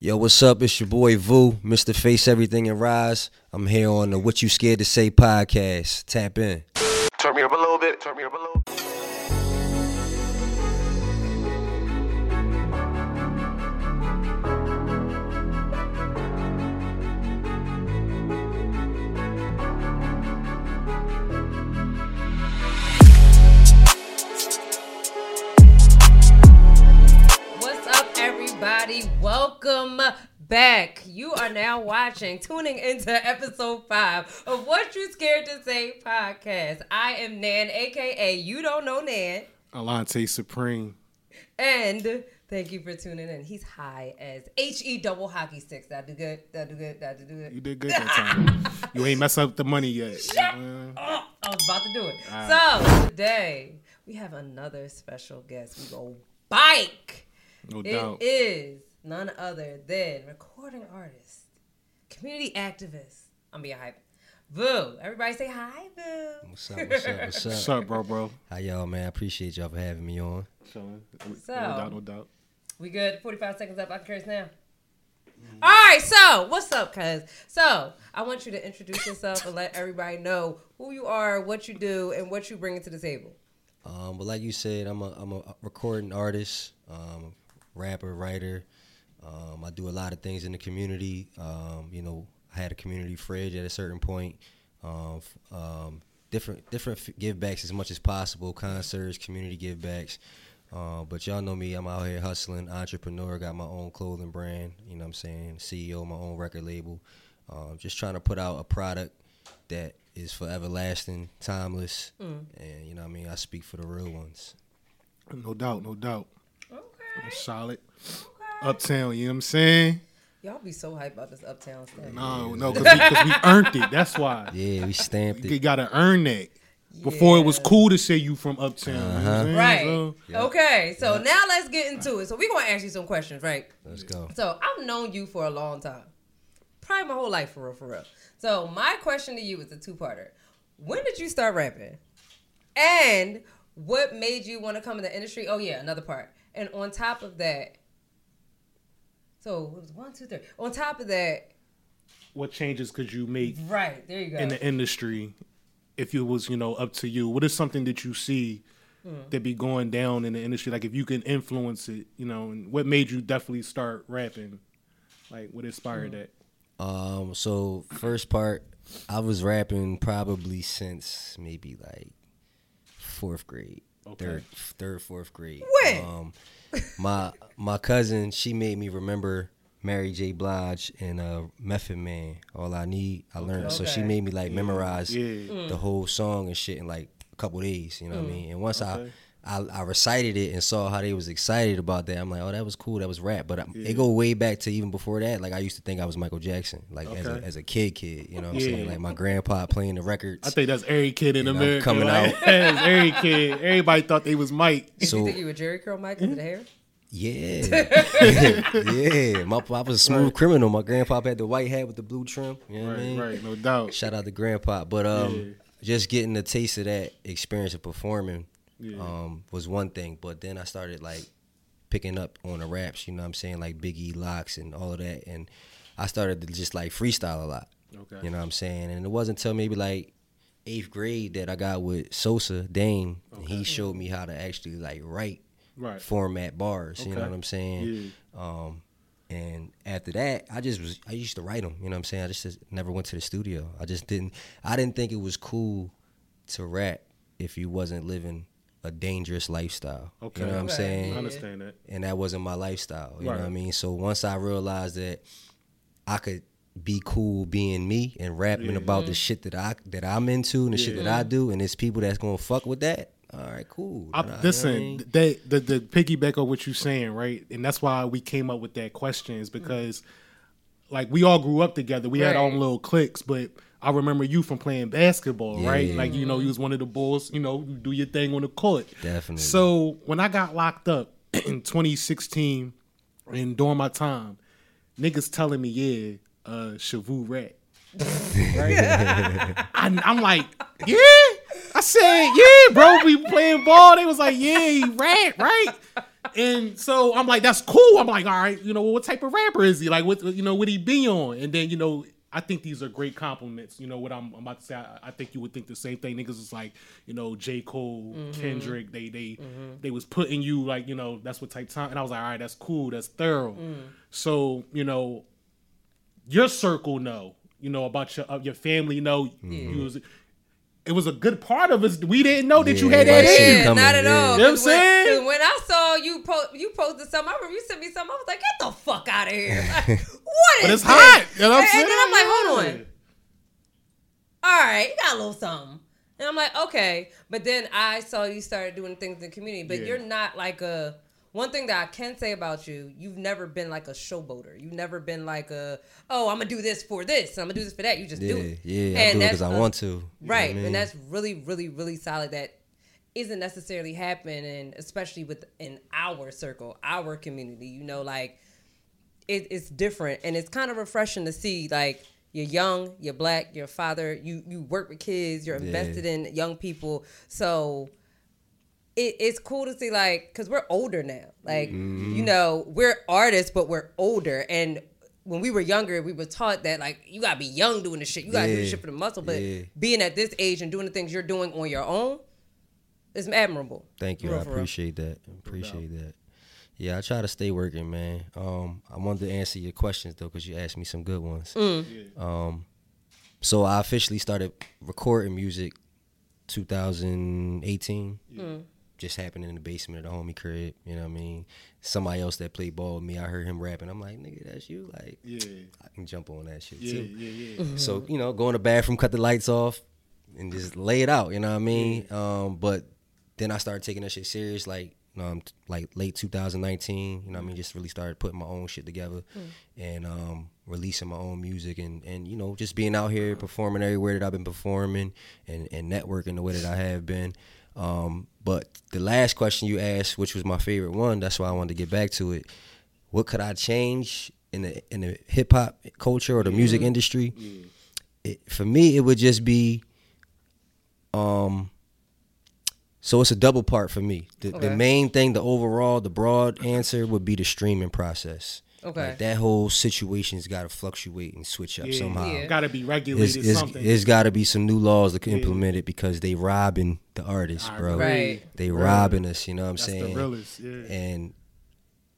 Yo, what's up? It's your boy Vu, Mr. Face Everything and Rise. I'm here on the What You Scared to Say podcast. Tap in. Turn me up a little bit. Turn me up a little. Welcome back. You are now watching, tuning into episode five of What You Scared to Say podcast. I am Nan, aka You Don't Know Nan, Alante Supreme. and thank you for tuning in. He's high as H E double hockey sticks. That do good. That do good. That do good. You did good that time. you ain't mess up the money yet. Oh, I was about to do it. So today we have another special guest. We go bike. no It doubt. is none other than recording artist, community activist. I'm being a hype. Boo. Everybody say hi, Boo. What's up? What's up? What's up? What's up, bro, bro? How y'all, man? I appreciate y'all for having me on. Chilling. So- no doubt, no doubt. We good? 45 seconds up. I can curse now. All right, so what's up, cuz? So I want you to introduce yourself and let everybody know who you are, what you do, and what you bring to the table. Um, but like you said, I'm a I'm a recording artist, um, rapper, writer. Um, I do a lot of things in the community. Um, you know, I had a community fridge at a certain point. Um, f- um, different different f- give backs as much as possible, concerts, community give backs. Uh, but y'all know me, I'm out here hustling, entrepreneur, got my own clothing brand, you know what I'm saying, CEO of my own record label. Um, just trying to put out a product that is forever lasting, timeless, and you know what I mean, I speak for the real ones. No doubt, no doubt. Okay. Solid. Uptown, you know what I'm saying? Y'all be so hype about this uptown stuff. No, no, because we, 'cause we earned it. That's why. Yeah, we stamped You it. You gotta earn that. Before it was cool to say you from Uptown. You know what I'm Uh-huh. saying? Right. So, Okay. So now let's get into it. So we're gonna ask you some questions, right? Let's go. So I've known you for a long time, probably my whole life for real, for real. So my question to you is a two-parter. When did you start rapping? And what made you want to come in the industry? Oh yeah, another part. And on top of that, so it was one, two, three. On top of that, what changes could you make right there you go. in the industry if it was, you know, up to you? What is something that you see Hmm. that be going down in the industry? Like if you can influence it, you know, and what made you definitely start rapping? Like what inspired Hmm. that? Um, so first part, I was rapping probably since maybe like fourth grade, Okay. third, third, fourth grade. When? Um, my my cousin, she made me remember Mary J. Blige and uh, Method Man. All I need, I learned. So she made me like memorize Yeah. the whole song and shit in like a couple days. You know what I mean? And once Okay. I. I, I recited it and saw how they was excited about that. I'm like, oh, that was cool. That was rap. But um, it go way back to even before that. Like I used to think I was Michael Jackson. Like as a as a kid, kid. You know what I'm Yeah. saying? Like my grandpa playing the records. I think that's every kid in You know, America. coming like, out. that's every kid. Everybody thought they was Mike. So you think you were Jheri Curl Mike with the hair? yeah, yeah. My pop was a smooth Right. criminal. My grandpa had the white hat with the blue trim. You know what I Right, mean? right, no doubt. Shout out to grandpa. But um, Yeah. just getting a taste of that experience of performing Yeah. um was one thing. But then I started like picking up on the raps. You know what I'm saying? Like Biggie, Lox, and all of that. And I started to just like freestyle a lot. Okay. You know what I'm saying? And it wasn't until maybe like eighth grade that I got with Sosa Dane, and he showed me how to actually like write Right. format bars. You know what I'm saying? Yeah. Um, and after that, I just was I used to write them. You know what I'm saying? I just, just never went to the studio. I just didn't. I didn't think it was cool to rap if you wasn't living a dangerous lifestyle. Okay. You know what I'm saying? I understand that. and that wasn't my lifestyle. You know what I mean? So once I realized that I could be cool being me and rapping Yeah. about the mm-hmm. shit that I that I'm into and the shit that I do, and it's people that's gonna fuck with that. All right, cool. I, Then I- you know I listen, mean? they the the piggyback on what you're saying, right? And that's why we came up with that question is mm. because, like, we all grew up together. We had our own little cliques, but I remember you from playing basketball, right? Yeah. Like, you know, you was one of the bulls. You know, you do your thing on the court. Definitely. So when I got locked up in 2016, and during my time, niggas telling me, yeah, uh, Shavu rat. right? I, I'm like, yeah. I said, yeah, bro, we playing ball. They was like, yeah, he rat, right? and so I'm like, that's cool. I'm like, all right, you know, what type of rapper is he? Like, what you know, would he be on? And then you know, I think these are great compliments. You know what I'm, I'm about to say. I, I think you would think the same thing. Niggas is like, you know, J Cole, mm-hmm. Kendrick. They they mm-hmm. they was putting you like, you know, that's what type time. And I was like, all right, that's cool. That's thorough. Mm. So you know, your circle know, you know, about your uh, your family know. You was, it was a good part of us. We didn't know that you had that I see in. it Yeah, not at all. You know what I'm 'Cause when- saying? 'cause When I saw you post, you posted something. I remember you sent me something. I was like, "Get the fuck out of here!" Like, what is But it's this? hot. You know what I'm and, saying? and then I'm like, "Hold on, all right, you got a little something." And I'm like, "Okay," but then I saw you started doing things in the community. But Yeah. you're not like a. One thing that I can say about you, you've never been like a showboater. You've never been like a, oh, I'm gonna do this for this, I'm gonna do this for that. You just Yeah, do it. yeah, I And do it because I want to. what I Right, mean? and that's really, really, really solid. That isn't necessarily happening, especially within our circle, our community. You know, like it, it's different, and it's kind of refreshing to see. Like you're young, you're black, you're a father. You you work with kids. You're invested in young people. So it, it's cool to see, like, because we're older now. Like Mm-hmm. you know, we're artists, but we're older, and when we were younger, we were taught that like you gotta be young doing the shit. You gotta do the shit for the muscle. But Yeah. being at this age and doing the things you're doing on your own is admirable. Thank you. For I real, for real. appreciate that. Appreciate that. Yeah, I try to stay working, man. Um, I wanted to answer your questions though, because you asked me some good ones. Mm. Um, so I officially started recording music 2018. Mm. Just happened in the basement of the homie crib. You know what I mean? Somebody else that played ball with me, I heard him rapping. I'm like, nigga, that's you. Like, Yeah, I can jump on that shit yeah, too. yeah, yeah. Mm-hmm. So you know, go in the bathroom, cut the lights off, and just lay it out. You know what I mean? Um, but then I started taking that shit serious, like um, t- like late 2019. You know what I mean? Just really started putting my own shit together and um, releasing my own music and and you know just being out here performing everywhere that I've been performing and and networking the way that I have been. Um, but the last question you asked, which was my favorite one, that's why I wanted to get back to it. What could I change in the in the hip hop culture or the music industry? It, for me, it would just be, um. So it's a double part for me. The, Okay. the main thing, the overall, the broad answer would be the streaming process. Okay. Like that whole situation's got to fluctuate and switch up yeah. somehow. Yeah. Got to be It's, regulated. it's, something. it's got to be some new laws to Yeah. implement it because they robbing the artists, bro. Right. They Right. robbing us. You know what I'm That's saying? the realest. Yeah. and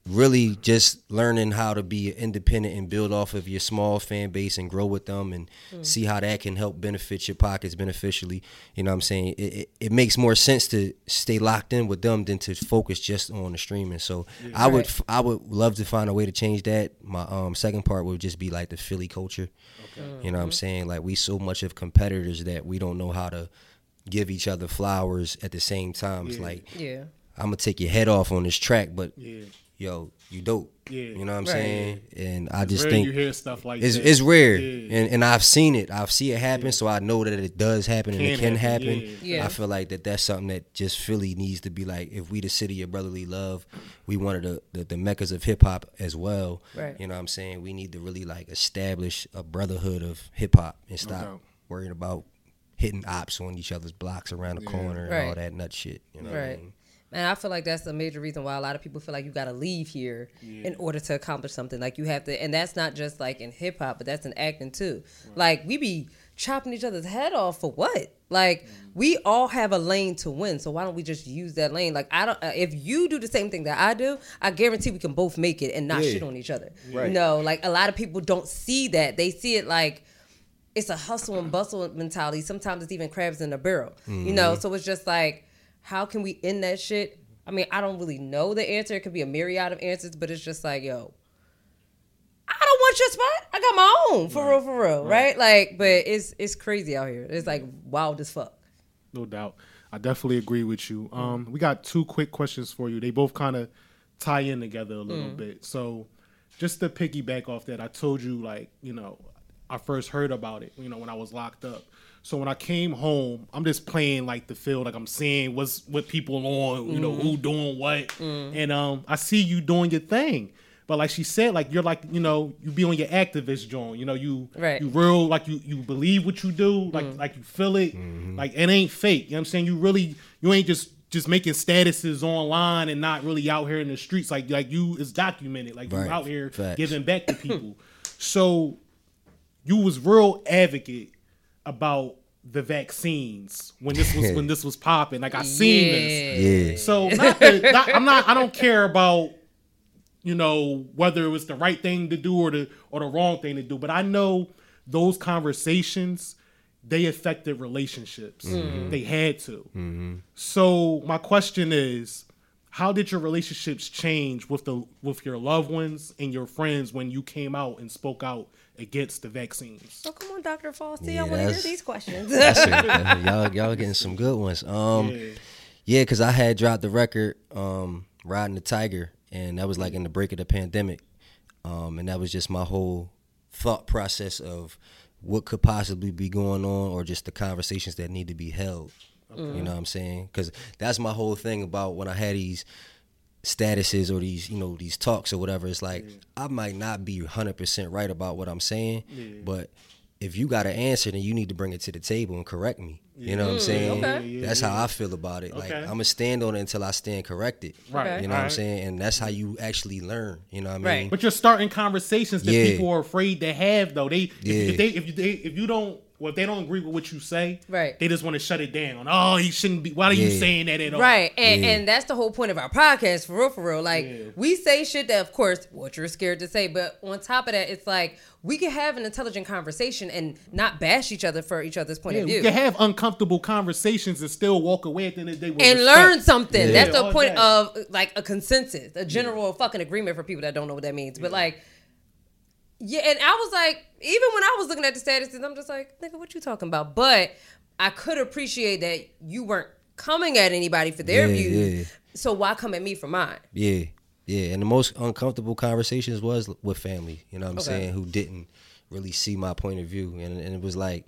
really just learning how to be independent and build off of your small fan base and grow with them and see how that can help benefit your pockets beneficially. You know what i'm saying? It, it, it makes more sense to stay locked in with them than to focus just on the streaming. So i would i would love to find a way to change that. My um second part would just be like the philly culture. You know what i'm saying? Like we so much of competitors that we don't know how to give each other flowers at the same time. It's Yeah. like Yeah. I'm gonna take your head off on this track, but Yeah. Yo, you dope. Yeah. You know what I'm Right. saying? And I It's just rare think you hear stuff like it's that. it's rare, Yeah. and and I've seen it. I've seen it happen, so I know that it does happen and it Can can happen, happen. yeah. Yeah. I feel like that that's something that just Philly needs to be like. If we the city of brotherly love, we one of the the, the meccas of hip hop as well. Right. You know what I'm saying? We need to really like establish a brotherhood of hip hop and stop doubt. worrying about hitting ops on each other's blocks around the corner and all that nut shit. You know what I Right. mean? And I feel like that's a major reason why a lot of people feel like you got to leave here in order to accomplish something. Like you have to, and that's not just like in hip hop, but that's in acting too. Like we be chopping each other's head off for what? Like we all have a lane to win, so why don't we just use that lane? Like I don't. uh, If you do the same thing that I do, I guarantee we can both make it and not Yeah. shit on each other. Right. You know, like a lot of people don't see that. They see it like it's a hustle and bustle mentality. Sometimes it's even crabs in a barrel. You know, so it's just like, how can we end that shit? I mean, I don't really know the answer. It could be a myriad of answers, but it's just like, yo, I don't want your spot. I got my own for real, for real, right. Like, but it's it's crazy out here. It's like wild as fuck. No doubt. I definitely agree with you. Um, we got two quick questions for you. They both kind of tie in together a little bit. So, just to piggyback off that, I told you like you know, I first heard about it. You know, when I was locked up. So when I came home, I'm just playing like the field, like I'm seeing what's what people on, you know, who mm-hmm. doing what, mm. and um, I see you doing your thing. But like she said, like you're like you know you be on your activist joint. You know you Right. you real like you you believe what you do like mm. like you feel it mm-hmm. like it ain't fake you know what i'm saying you really you ain't just just making statuses online and not really out here in the streets. Like like you is documented. Like Right. you out here Facts. giving back to people. so you was real advocate about the vaccines when this was when this was popping. Like I seen this. Yeah. So not that, not, I'm not. I don't care about you know whether it was the right thing to do or the or the wrong thing to do. But I know those conversations they affected relationships. Mm-hmm. Mm-hmm. They had to. Mm-hmm. So my question is, how did your relationships change with the with your loved ones and your friends when you came out and spoke out against the vaccines? Oh, come on, Dr. Fauci. Yeah, I want to hear these questions. That's y'all, y'all getting some good ones. Um, Yeah. yeah, because I had dropped the record, um, riding the tiger, and that was like in the break of the pandemic, um, and that was just my whole thought process of what could possibly be going on, or just the conversations that need to be held. You know what I'm saying? Because that's my whole thing about when I had these statuses or these you know these talks or whatever it's like i might not be 100% right about what i'm saying but if you got an answer then you need to bring it to the table and correct me you know what i'm saying okay. Yeah, yeah, that's how i feel about it like i'm gonna stand on it until i stand corrected Right. you know what i'm saying and that's how you actually learn you know what i mean Right. But you're starting conversations that Yeah. people are afraid to have, though. They, if, Yeah. if they, if they, if you don't, well, if they don't agree with what you say, Right. They just want to shut it down. Oh, he shouldn't be. Why are you saying that at all? Right, and Yeah. and that's the whole point of our podcast, for real, for real. Like Yeah. we say shit that, of course, what you're scared to say, but on top of that, it's like we can have an intelligent conversation and not bash each other for each other's point Yeah, of we can have uncomfortable conversations and still walk away at the end of the day with and respect. learn something. Yeah. That's the all point day. of like a consensus, a general fucking agreement for people that don't know what that means. But like, yeah, and I was like, even when I was looking at the statuses, I'm just like, nigga, what you talking about? But I could appreciate that you weren't coming at anybody for their Yeah, views. yeah. So why come at me for mine? Yeah, yeah. And the most uncomfortable conversations was with family. You know what I'm Okay. saying? Who didn't really see my point of view, and and it was like,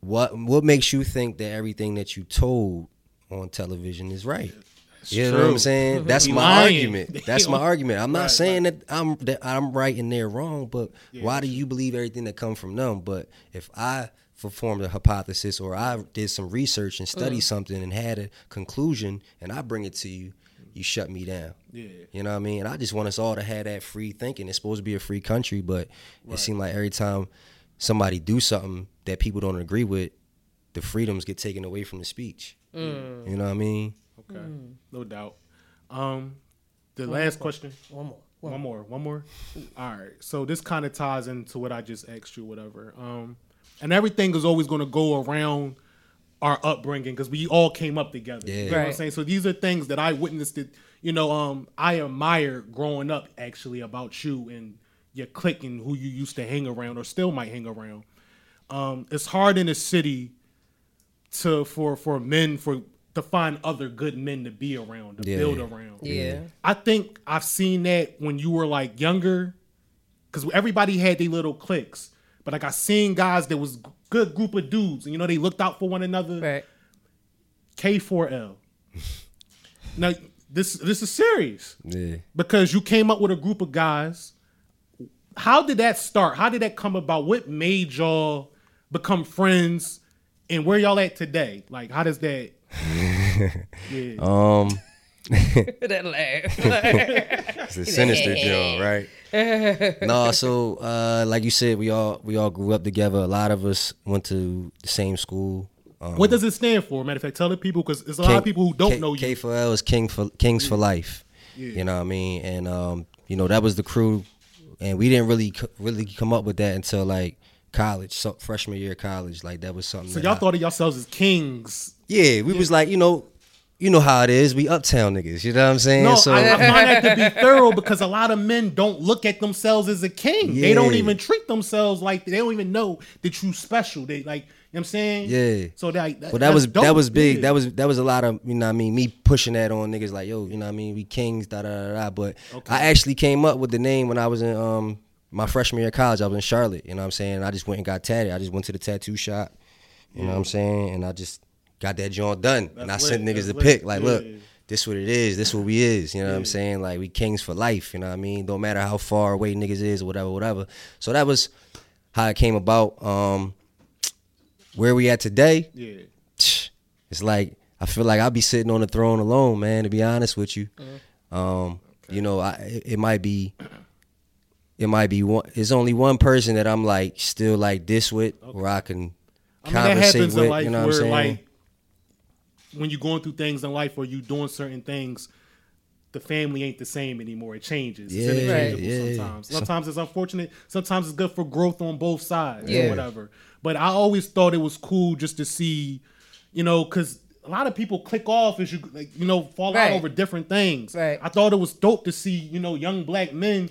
what what makes you think that everything that you told on television is right? You know what. I'm saying? That's my lying. argument. That's my argument. I'm not right. saying that I'm that I'm right and they're wrong, but why do you believe everything that comes from them? But if I formed a hypothesis or I did some research and studied Mm. something and had a conclusion and I bring it to you, you shut me down. Yeah. You know what I mean? And I just want us all to have that free thinking. It's supposed to be a free country, but it seems like every time somebody do something that people don't agree with, the freedoms get taken away from the speech. Mm. You know what I mean? Okay, no doubt. Um, the last question. One more. One more, one more. All right. So this kind of ties into what I just asked you, whatever. Um, and everything is always going to go around our upbringing because we all came up together. Yeah. You know what I'm saying? So these are things that I witnessed. That you know, um, I admired growing up actually about you and your clique and who you used to hang around or still might hang around. Um, it's hard in the city to for for men for to find other good men to be around to Yeah. build around. Yeah. I think I've seen that when you were like younger, because everybody had their little cliques. But like I seen guys that was good group of dudes, and you know they looked out for one another. Right. K4L. now this this is serious Yeah. because you came up with a group of guys. How did that start? How did that come about? What made y'all become friends? And where y'all at today? Like, how does that? Yeah. Um, that laugh. it's a sinister joint, right? no, so uh, like you said, we all we all grew up together. A lot of us went to the same school. Um, what does it stand for? Matter of fact, tell the people because there's a lot of people who don't K, know you. K for L is King for Kings for Life. You know what I mean? And um, you know that was the crew, and we didn't really really come up with that until like college, so, freshman year of college. Like that was something. so that y'all I- thought of yourselves as kings. yeah, we was like, you know, you know how it is. We uptown niggas. You know what I'm saying? No, so I, I find that to be thorough because a lot of men don't look at themselves as a king. They don't even treat themselves like they don't even know that you special. They like, you know what I'm saying? Yeah. So that, Well, that was that was big. That was was that was a lot of you know what I mean me pushing that on niggas like yo you know what I mean we kings da da da da. But Okay. I actually came up with the name when I was in um my freshman year of college. I was in Charlotte. You know what I'm saying? I just went and got tatted. I just went to the tattoo shop. You know what I'm saying? And I just got that joint done. and I That's sent niggas That's the pic like Yeah. look. This what it is. This what we is. You know what I'm saying? Like we kings for life. You know what I mean? Don't matter how far away niggas is or whatever, whatever. So that was how it came about. Um, where we at today? yeah. it's like I feel like I'll be sitting on the throne alone, man. To be honest with you, Mm-hmm. um, you know, I it might be, it might be one. It's only one person that I'm like still like this with, where I can I mean, conversate happens with. life you know what I'm saying? like when you're going through things in life or you doing certain things, the family ain't the same anymore. It changes. Yeah, it's interchangeable yeah. sometimes. Sometimes it's unfortunate. Sometimes it's good for growth on both sides Yeah. or whatever. But I always thought it was cool just to see, you know, because a lot of people click off as you like, you know, fall Right. out over different things. Right. I thought it was dope to see, you know, young black men,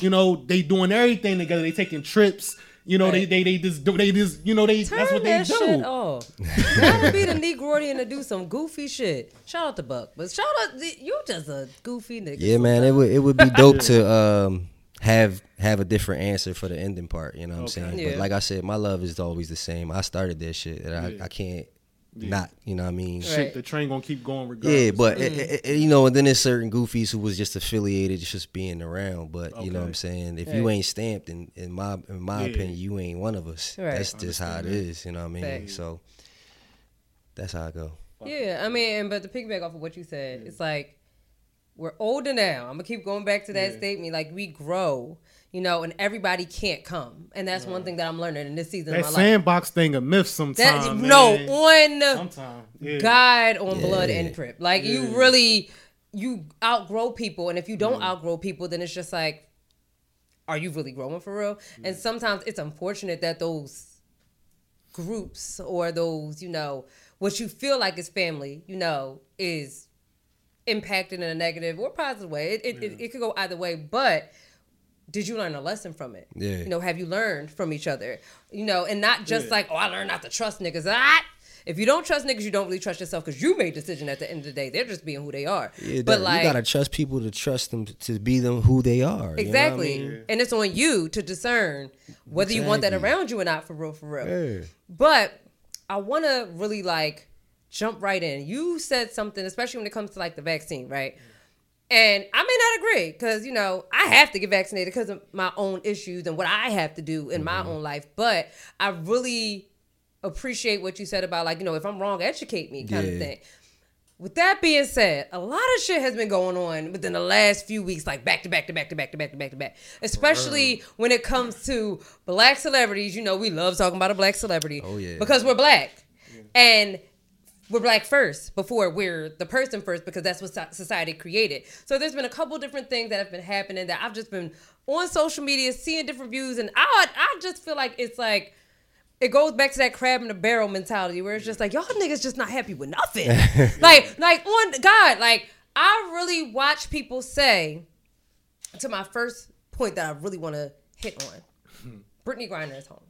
you know, they doing everything together. They taking trips. You know, Right. they, they they just do they just you know they Turn that's what they that do. shit off. Gotta be the Negroidian to do some goofy shit. Shout out to Buck, but shout out you just a goofy nigga. Yeah, man, it would it would be dope to um have have a different answer for the ending part. You know what I'm saying? Yeah. But like I said, my love is always the same. I started this shit, and I, I can't not. You know what I mean? Right. The train gonna keep going regardless. Yeah, but it, mm-hmm. it- it- you know, and then there's certain goofies who was just affiliated, just being around. But you know what I'm saying? If you ain't stamped, in in my in my Yeah. opinion, you ain't one of us. Right. That's just how it is. You know what I mean? Facts. So that's how I go. Yeah, I mean, but to piggyback off of what you said, it's like we're older now. I'm gonna keep going back to that Yeah. statement. Like we grow, you know, and everybody can't come, and that's one thing that I'm learning in this season that of my life. sandbox thing a myth That sometimes. no man. on sometimes. Yeah. God on blood and crip. Like you really you outgrow people, and if you don't outgrow people, then it's just like, are you really growing for real? And sometimes it's unfortunate that those groups or those you know what you feel like is family, you know, is impacted in a negative or positive way. It it, it, it could go either way, but. Did you learn a lesson from it? Yeah. You know, have you learned from each other? You know, and not just Yeah. like, oh, I learned not to trust niggas. Ah! If you don't trust niggas, you don't really trust yourself because you made a decision at the end of the day. They're just being who they are. Yeah, but that- like, you gotta trust people to trust them to be them who they are. you know what I exactly. mean? And it's on you to discern whether you want that around you or not for real, for real. Yeah. But I want to really like jump right in. You said something, especially when it comes to like the vaccine, right? And I may not agree because, you know, I have to get vaccinated because of my own issues and what I have to do in my mm-hmm. own life. But I really appreciate what you said about, like, you know, if I'm wrong, educate me kind of thing. With that being said, a lot of shit has been going on within the last few weeks, like back to back to back to back to back to back to back. Especially when it comes to black celebrities. You know, we love talking about a black celebrity. Oh, yeah. Because we're black. And we're black first before we're the person first because that's what society created. So there's been a couple different things that have been happening that I've just been on social media seeing different views and I I just feel like it's like it goes back to that crab in the barrel mentality where it's just like y'all niggas just not happy with nothing. like like on God, like I really watch people say to my first point that I really want to hit on. Hmm. Brittany Griner is home.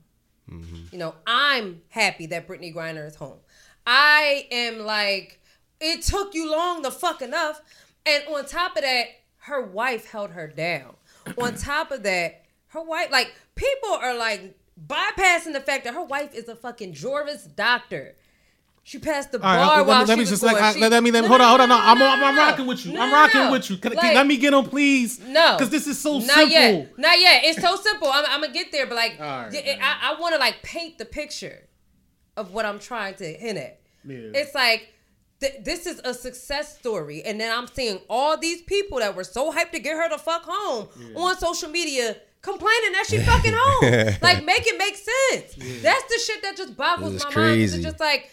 Mm-hmm. You know, I'm happy that Brittany Griner is home. I am like, it took you long to fuck enough. And on top of that, her wife held her down. on top of that, her wife, like, people are like bypassing the fact that her wife is a fucking Juris doctor. She passed the bar right, let, while me- let me just like I- She- let, me let me No, hold on hold on no, I'm, I'm, I'm rocking with you I'm rocking with you can, can- let me get on please No, because this is so not simple yet, not yet. It's so simple. I'm, I'm gonna get there, but like, right. I, I want to like paint the picture of what I'm trying to hint at. Yeah. It's like th- this is a success story, and then I'm seeing all these people that were so hyped to get her to fuck home on social media complaining that she fucking home. like, make it make sense. That's the shit that just boggles It's my mind. 'cause crazy. It's just like.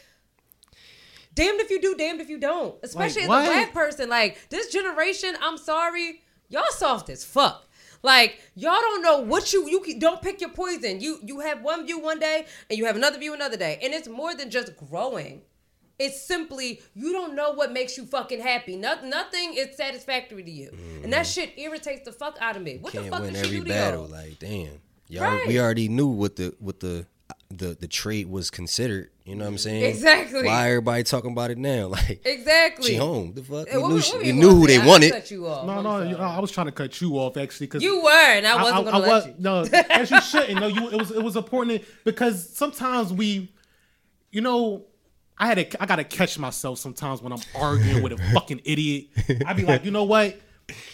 Damned if you do, damned if you don't. Especially Like, as a black person. Like this generation, I'm sorry, y'all soft as fuck. Like y'all don't know what you you don't pick your poison. You you have one view one day and you have another view another day, and it's more than just growing. It's simply you don't know what makes you fucking happy. Nothing nothing is satisfactory to you, and that shit irritates the fuck out of me. What the Mm. Can't fuck win did she every do to battle. y'all? Like, damn. Y'all, Right. we already knew what the what the the the trait was considered. You know what I'm saying? Exactly. Why everybody talking about it now? Like, Exactly. she home. The fuck? Eh, We what- knew, she, were we you knew who they I wanted. cut you off. no no you- I was trying to cut you off actually because You were, and I wasn't gonna let was, you. no, as you shouldn't. No, you. It was it was important because sometimes we, you know, I had to I gotta catch myself sometimes when I'm arguing with a fucking idiot. I'd be like, you know what?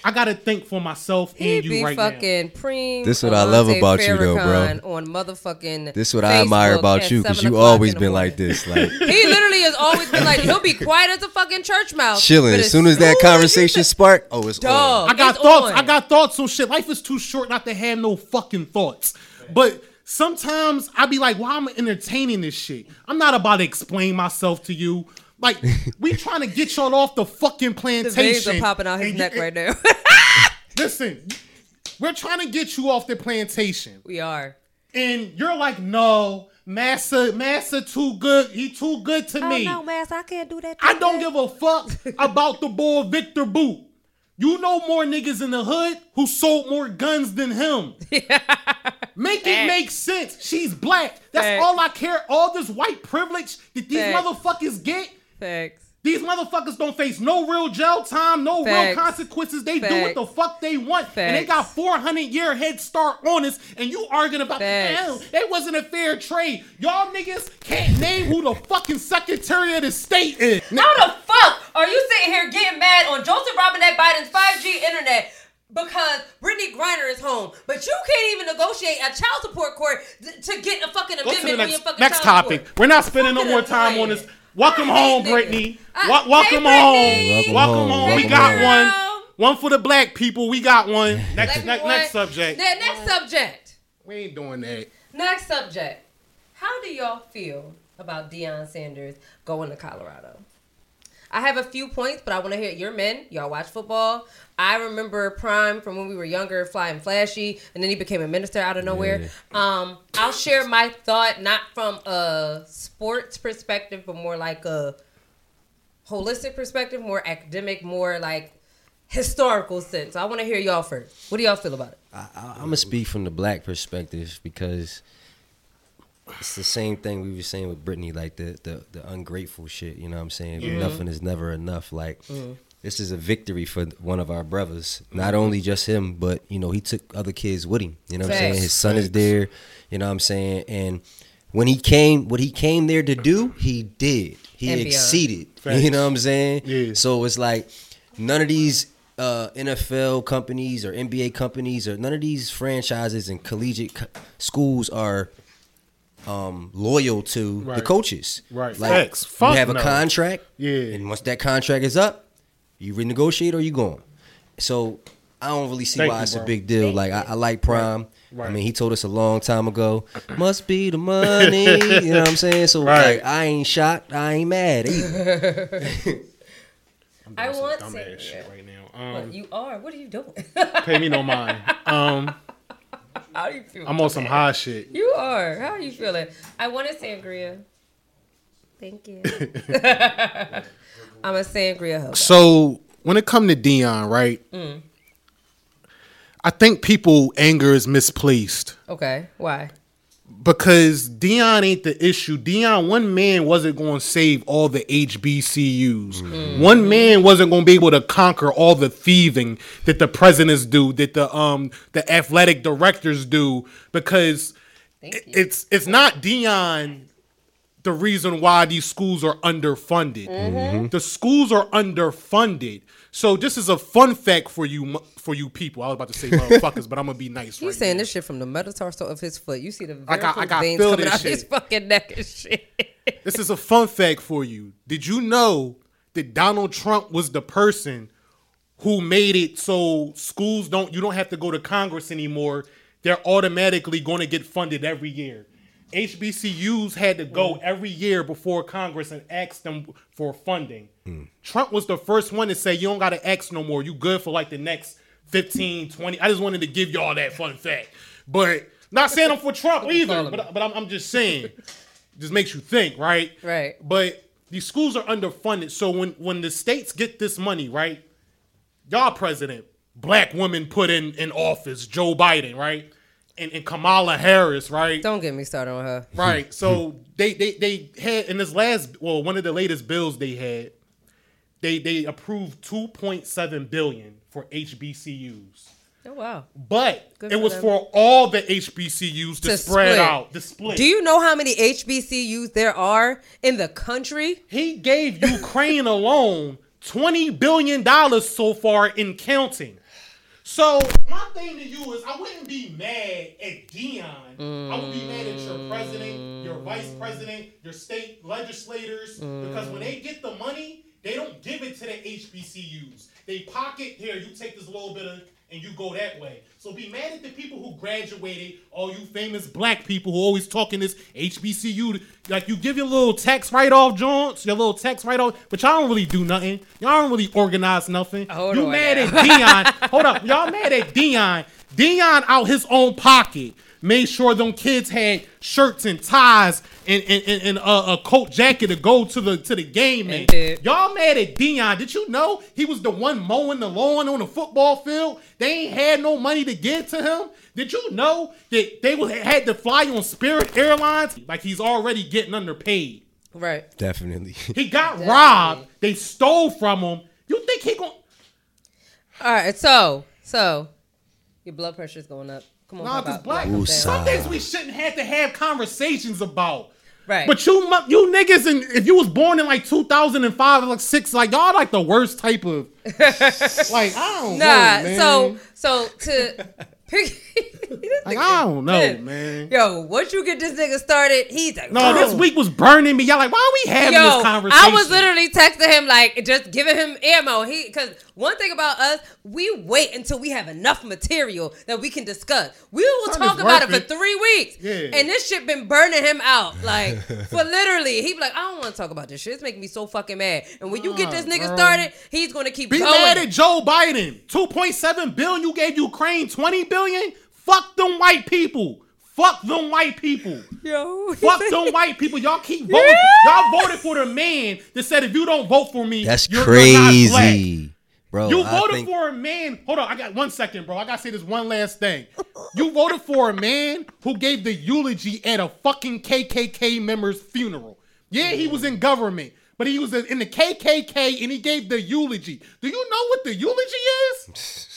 I gotta think for myself He and you be right now. fucking preem. This is what I love Alante about you, though, bro. On motherfucking. This is what I admire about you because you always been morning. like this, like He literally has always been like he'll be quiet as a fucking church mouse. chilling. but As soon as that conversation say- spark, oh, it's Dog. on. I got It's thoughts. on. I got thoughts on shit. Life is too short not to have no fucking thoughts. But sometimes I be like, why am I entertaining this shit? I'm not about to explain myself to you. Like, we trying to get y'all off the fucking The plantation. veins are popping out his and you- neck right now. Listen, we're trying to get you off the plantation. we are. And you're like, no, Massa, Massa too good. He too good to oh, me. Mass. I can't do that. I don't give a fuck about the boy Viktor Bout. You know more niggas in the hood who sold more guns than him. Make it make sense. She's black. That's Facts. all I care. All this white privilege that these Facts. motherfuckers get. Facts. These motherfuckers don't face no real jail time, no real consequences. They do what the fuck they want, and they got 400 year head start on us. And you arguing about Facts. hell? It wasn't a fair trade. Y'all niggas can't name who the fucking Secretary of the State is. How the fuck are you sitting here getting mad on Joseph Robinette Biden's 5G internet because Brittany Griner is home, but you can't even negotiate a child support court th- to get a fucking Go to amendment the next, fucking next topic. We're not spending no more time on this. Welcome home. Brittany. I- Wel- welcome Hey, home. Brittany. Uh, welcome Welcome home. home. We got home. one. One for the black people. We got one. Next, Like, next, next subject. Ne- next uh, subject. We ain't doing that. Next subject. How do y'all feel about Deion Sanders going to Colorado? I have a few points, but I want to hear your men. Y'all watch football. I remember Prime from when we were younger, flying flashy, and then he became a minister out of nowhere. Um, I'll share my thought not from a sports perspective, but more like a holistic perspective, more academic, more like historical sense. I want to hear y'all first. What do y'all feel about it? I, I, I'm gonna speak from the black perspective because it's the same thing we were saying with Brittany, like the the, the ungrateful shit. You know what I'm saying? Nothing is never enough. Like this is a victory for one of our brothers. Not only just him, but you know he took other kids with him. You know what I'm saying? His son is there. You know what I'm saying? And when he came, what he came there to do, he did. He beyond. exceeded. Facts. You know what I'm saying? Yeah. So it's like none of these uh, NFL companies or NBA companies or none of these franchises and collegiate co- schools are um, loyal to the coaches. Right. Like Facts. you Fuck have a no. contract. Yeah. And once that contract is up, you renegotiate or you gone. So I don't really see Thank why you, it's a big deal. Like I, I like Prime. Right. I mean, he told us a long time ago, must be the money. you know what I'm saying? So Right. like, I ain't shocked. I ain't mad either. I want Dumbass to. shit right now. But Um, you are. What are you doing? pay me no mind. Um, How do you feel? I'm on some high shit. You are. How are you feeling? I want a sangria. Thank you. I'm a sangria hoe. So when it come to Deion, right? Mm. I think people anger is misplaced Okay. Why? Because Deion ain't the issue. Deion, one man wasn't going to save all the HBCUs. One man wasn't going to be able to conquer all the thieving that the presidents do, that the um the athletic directors do, because Thank it- you. it's it's not Deion the reason why these schools are underfunded. Mm-hmm. The schools are underfunded. So this is a fun fact for you for you people. I was about to say motherfuckers, but I'm gonna be nice. You right saying now. this shit from the metatarsal of his foot? You see the I got- I got veins coming out his fucking neck and shit. This is a fun fact for you. Did you know that Donald Trump was the person who made it so schools don't you don't have to go to Congress anymore? They're automatically going to get funded every year. HBCUs had to go mm. every year before Congress and ask them for funding. Trump was the first one to say you don't got to X no more. You good for like the next 15, 20. I just wanted to give y'all that fun fact. But not saying I'm for Trump either, but, but I'm, I'm just saying just makes you think, right? Right. But these schools are underfunded. So when when the states get this money, right? Y'all president, black woman put in in office, Joe Biden, right? And, and Kamala Harris, right? Don't get me started on her. Right. So they they they had in this last well, one of the latest bills they had, they they approved 2.7 billion for HBCUs. Oh wow. But Good it for was them. for all the HBCUs to, To spread split. out, the split. Do you know how many HBCUs there are in the country? He gave Ukraine alone twenty billion dollars so far in counting. So my thing to you is, I wouldn't be mad at Deion. I would be mad at your president, your vice president, your state legislators, because when they get the money, they don't give it to the HBCUs. They pocket here. You take this little bit of, and you go that way. So be mad at the people who graduated, all you famous black people who always talking this HBCU. Like you give your little tax write off joints, your little tax write off, but y'all don't really do nothing. Y'all don't really organize nothing. Uh, hold you mad now. at Deion? Hold up, y'all mad at Deion? Deion out his own pocket made sure them kids had shirts and ties and and, and, and a, a coat jacket to go to the to the game. And And y'all mad at Deion? Did you know he was the one mowing the lawn on the football field? They ain't had no money to give to him. Did you know that they was, had to fly on Spirit Airlines? Like he's already getting underpaid. Right. Definitely. He got Definitely. robbed. They stole from him. You think he going All right. So, so your blood pressure is going up. Come on, Nah, cause black. Down. Some things we shouldn't have to have conversations about. Right. But you, you niggas, and if you was born in like 2005 or like six, like y'all like the worst type of. like I don't know, Nah. So, so to. like I don't know, Man. man. Yo, once you get this nigga started, he's like, No, this week was burning me. Y'all like, why are we having Yo, this conversation? I was literally texting him like just giving him ammo. He because one thing about us, we wait until we have enough material that we can discuss. We will talk about it for three weeks. Yeah. And this shit been burning him out. Like for literally, he be like, I don't want to talk about this shit. It's making me so fucking mad. And when you get this nigga bro. started, he's gonna keep Be going. mad at Joe Biden. 2.7 billion you gave Ukraine, 20 billion? Fuck them white people. Fuck them white people. Yo, Fuck them white people. Y'all keep voting. Y'all voted for the man that said if you don't vote for me, That's you're, you're not crazy, bro. You I voted think- for a man. Hold on, I got one second, bro. I gotta say this one last thing. You voted for a man who gave the eulogy at a fucking KKK member's funeral. Yeah, he was in government, but he was in the KKK and he gave the eulogy. Do you know what the eulogy is?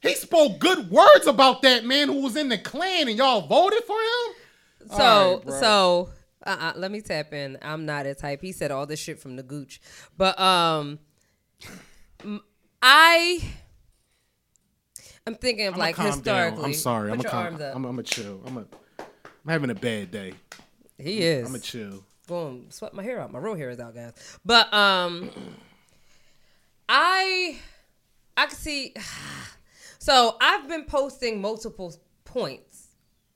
He spoke good words about that man who was in the Klan, and y'all voted for him. So All right, bro. so uh-uh, let me tap in. I'm not a type. He said all this shit from the gooch, but um, I. I'm thinking of I'm like calm down. historically. I'm sorry. Put I'm your a calm. arms up. I'm, I'm a chill. I'm a. I'm having a bad day. he is. I'm a chill. going to sweat my hair out. My real hair is out, guys. But um, I I can see. So I've been posting multiple points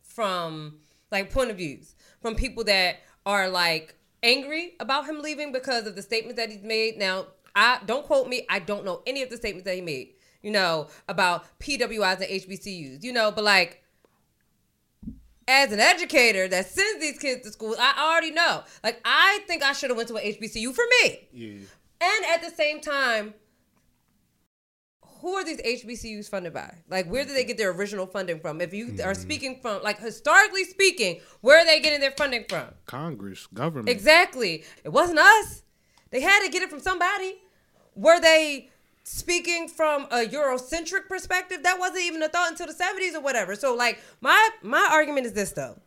from like point of views from people that are like angry about him leaving because of the statements that he's made. Now, I don't quote me. I don't know any of the statements that he made. You know about PWIs and HBCUs. You know, but like as an educator that sends these kids to school, I already know. Like, I think I should have went to an HBCU for me. Yeah. And at the same time, who are these HBCUs funded by? Like, where do they get their original funding from? If you are mm. speaking from, like, historically speaking, where are they getting their funding from? Congress, government. Exactly. It wasn't us. They had to get it from somebody. Were they speaking from a Eurocentric perspective? That wasn't even a thought until the 70s or whatever. So like my my argument is this though.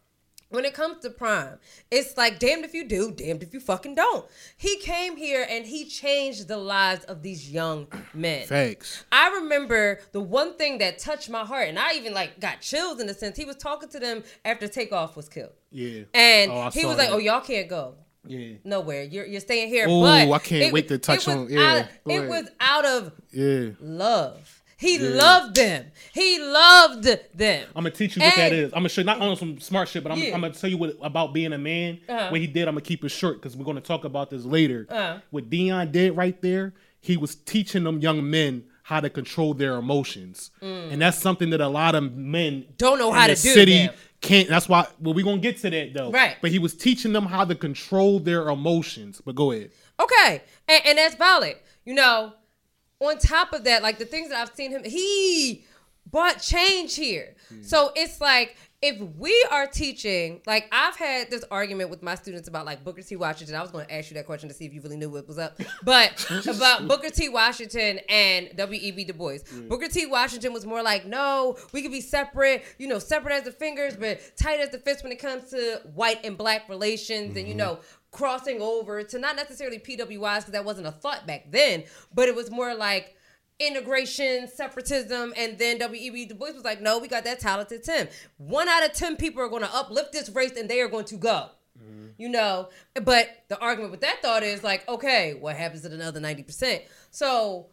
When it comes to Prime, it's like damned if you do, damned if you fucking don't. He came here and he changed the lives of these young men. Facts. I remember the one thing that touched my heart, and I even like got chills in a sense. He was talking to them after Takeoff was killed, Yeah. and Oh, he was like, "Oh, y'all can't go Yeah. nowhere. You're you're staying here." But I can't wait to touch on- yeah, out- it was out of Yeah. love. He loved them. He loved them. I'm gonna teach you what that is. I'm gonna show you not on some smart shit, but I'm, Yeah. I'm gonna tell you what about being a man. Uh-huh. What he did, I'm gonna keep it short because we're gonna talk about this later. Uh-huh. What Deion did right there, he was teaching them young men how to control their emotions, and that's something that a lot of men Mm. Don't know in how to do, City damn. can't. That's why. Well, we're gonna get to that though. Right. But he was teaching them how to control their emotions. But go ahead. Okay, and, and that's valid. You know, on top of that, like the things that I've seen him, he brought change here. Hmm. So it's like if we are teaching, like I've had this argument with my students about like Booker T. Washington. I was going to ask you that question to see if you really knew what was up, but about Booker T. Washington and W.E.B. Du Bois. Hmm. Booker T. Washington was more like, no, we could be separate, you know, separate as the fingers, but tight as the fist when it comes to white and black relations, and you mm-hmm. know crossing over to not necessarily PWIs because that wasn't a thought back then, but it was more like integration, separatism, and then W.E.B. Du Bois was like, no, we got that talented tenth. One out of 10 people are going to uplift this race and they are going to go. Mm-hmm. You know, but the argument with that thought is like, okay, what happens to the other 90%? So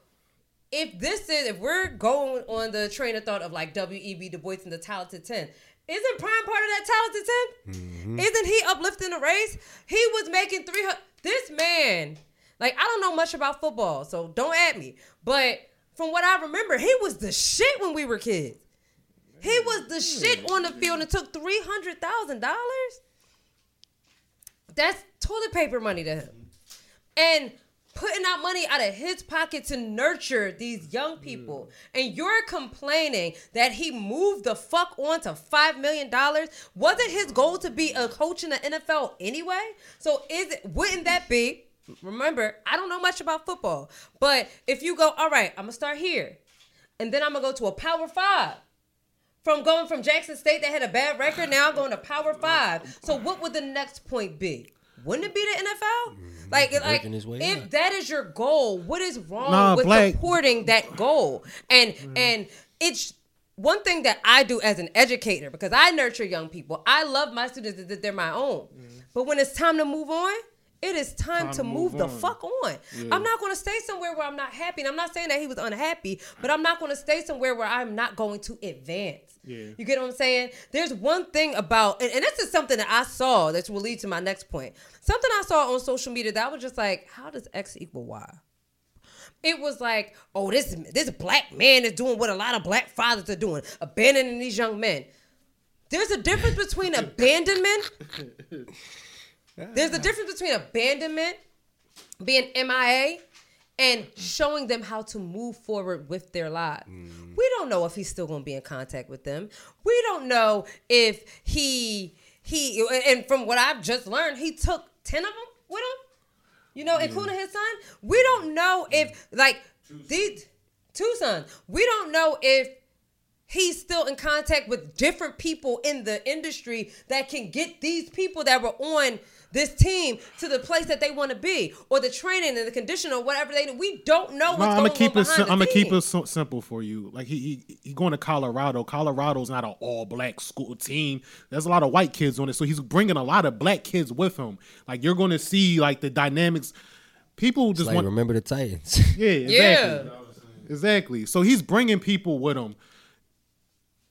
if this is if we're going on the train of thought of like W.E.B. Du Bois and the talented 10, isn't Prime part of that talented 10? Mm-hmm. Isn't he uplifting the race? He was making 300 this man, like I don't know much about football, so don't at me. But from what I remember, he was the shit when we were kids. He was the mm-hmm. shit on the field and took three hundred thousand dollars. That's toilet paper money to him. And putting out money out of his pocket to nurture these young people. Mm. And you're complaining that he moved the fuck on to $5 million. Wasn't his goal to be a coach in the NFL anyway? So is it wouldn't that be? Remember, I don't know much about football. But if you go, all right, I'm gonna start here. And then I'm gonna go to a power five from going from Jackson State that had a bad record, now I'm going to Power Five. So what would the next point be? Wouldn't it be the NFL? Mm. Like, like his way if up. that is your goal, what is wrong Nah, with Black- supporting that goal? And mm. and it's one thing that I do as an educator because I nurture young people. I love my students as if they're my own. Mm. But when it's time to move on, it is time, to, move, the on. fuck on. I'm not going to stay somewhere where I'm not happy. And I'm not saying that he was unhappy, but I'm not going to stay somewhere where I'm not going to advance. Yeah. You get what I'm saying? There's one thing about, and, and this is something that I saw that will lead to my next point. Something I saw on social media that I was just like, how does X equal Y? It was like, oh, this this black man is doing what a lot of black fathers are doing, abandoning these young men. There's a difference between abandonment. There's a difference between abandonment, being MIA, and showing them how to move forward with their lives. Mm. We don't know if he's still going to be in contact with them. We don't know if he he and from what I've just learned, he took 10 of them with him. You know, including his son. We don't know if like these two sons. We don't know if he's still in contact with different people in the industry that can get these people that were on this team to the place that they want to be, or the training and the condition or whatever they. We don't know what's No, I'm going gonna keep on it. behind sim- the I'm gonna keep it so simple for you. Like he, he he going to Colorado. Colorado's not an all black school team. There's a lot of white kids on it, so he's bringing a lot of black kids with him. Like you're going to see like the dynamics. People just Like want remember the Titans. yeah exactly Yeah. exactly. So he's bringing people with him.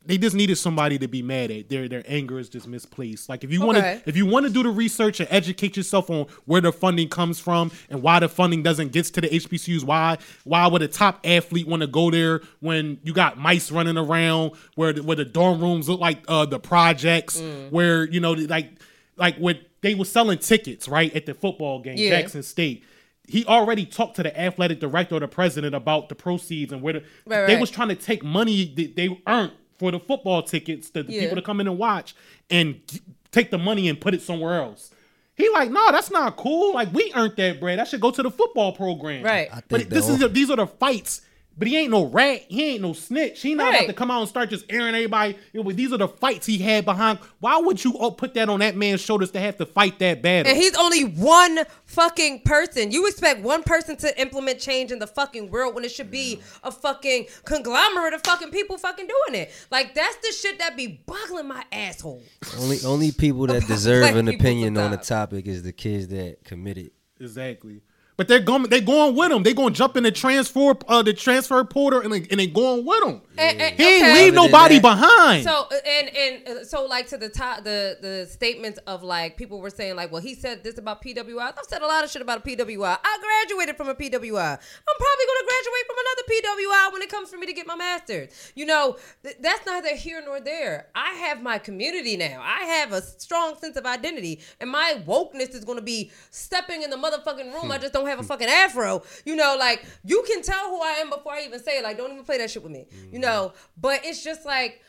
They just needed somebody to be mad at. Their their anger is just misplaced. Like if you want to if you want to do the research and educate yourself on where the funding comes from and why the funding doesn't get to the HBCUs, why why would a top athlete want to go there when you got mice running around where the, where the dorm rooms look like uh, the projects where you know like like when they were selling tickets right at the football game Yeah. Jackson State. He already talked to the athletic director or the president about the proceeds and where the, Right, they right. was trying to take money that they earned for the football tickets to the Yeah. people to come in and watch and g- take the money and put it somewhere else. He like, no, that's not cool. Like we earned that bread. That should go to the football program. Right. But think this the is these are the fights. But he ain't no rat. He ain't no snitch. He not about to come out and start just airing everybody. You know, these are the fights he had behind. Why would you put that on that man's shoulders to have to fight that battle? And he's only one fucking person. You expect one person to implement change in the fucking world when it should be a fucking conglomerate of fucking people fucking doing it. Like that's the shit that be boggling my asshole. only only people that deserve an opinion on the topic is the kids that committed. Exactly. But they're going. They going with him. They going to jump in the transfer, uh, the transfer portal, and they, and they going with him. And- and- He ain't okay. leave nobody behind. So and and uh, so like to the top the the statements of like people were saying like well he said this about PWI I've said a lot of shit about a PWI I graduated from a PWI I'm probably gonna graduate from another PWI when it comes for me to get my master's you know th- that's neither here nor there I have my community now I have a strong sense of identity and my wokeness is gonna be stepping in the motherfucking room I just don't have a fucking afro you know like you can tell who I am before I even say it like don't even play that shit with me you mm-hmm. know but it's just like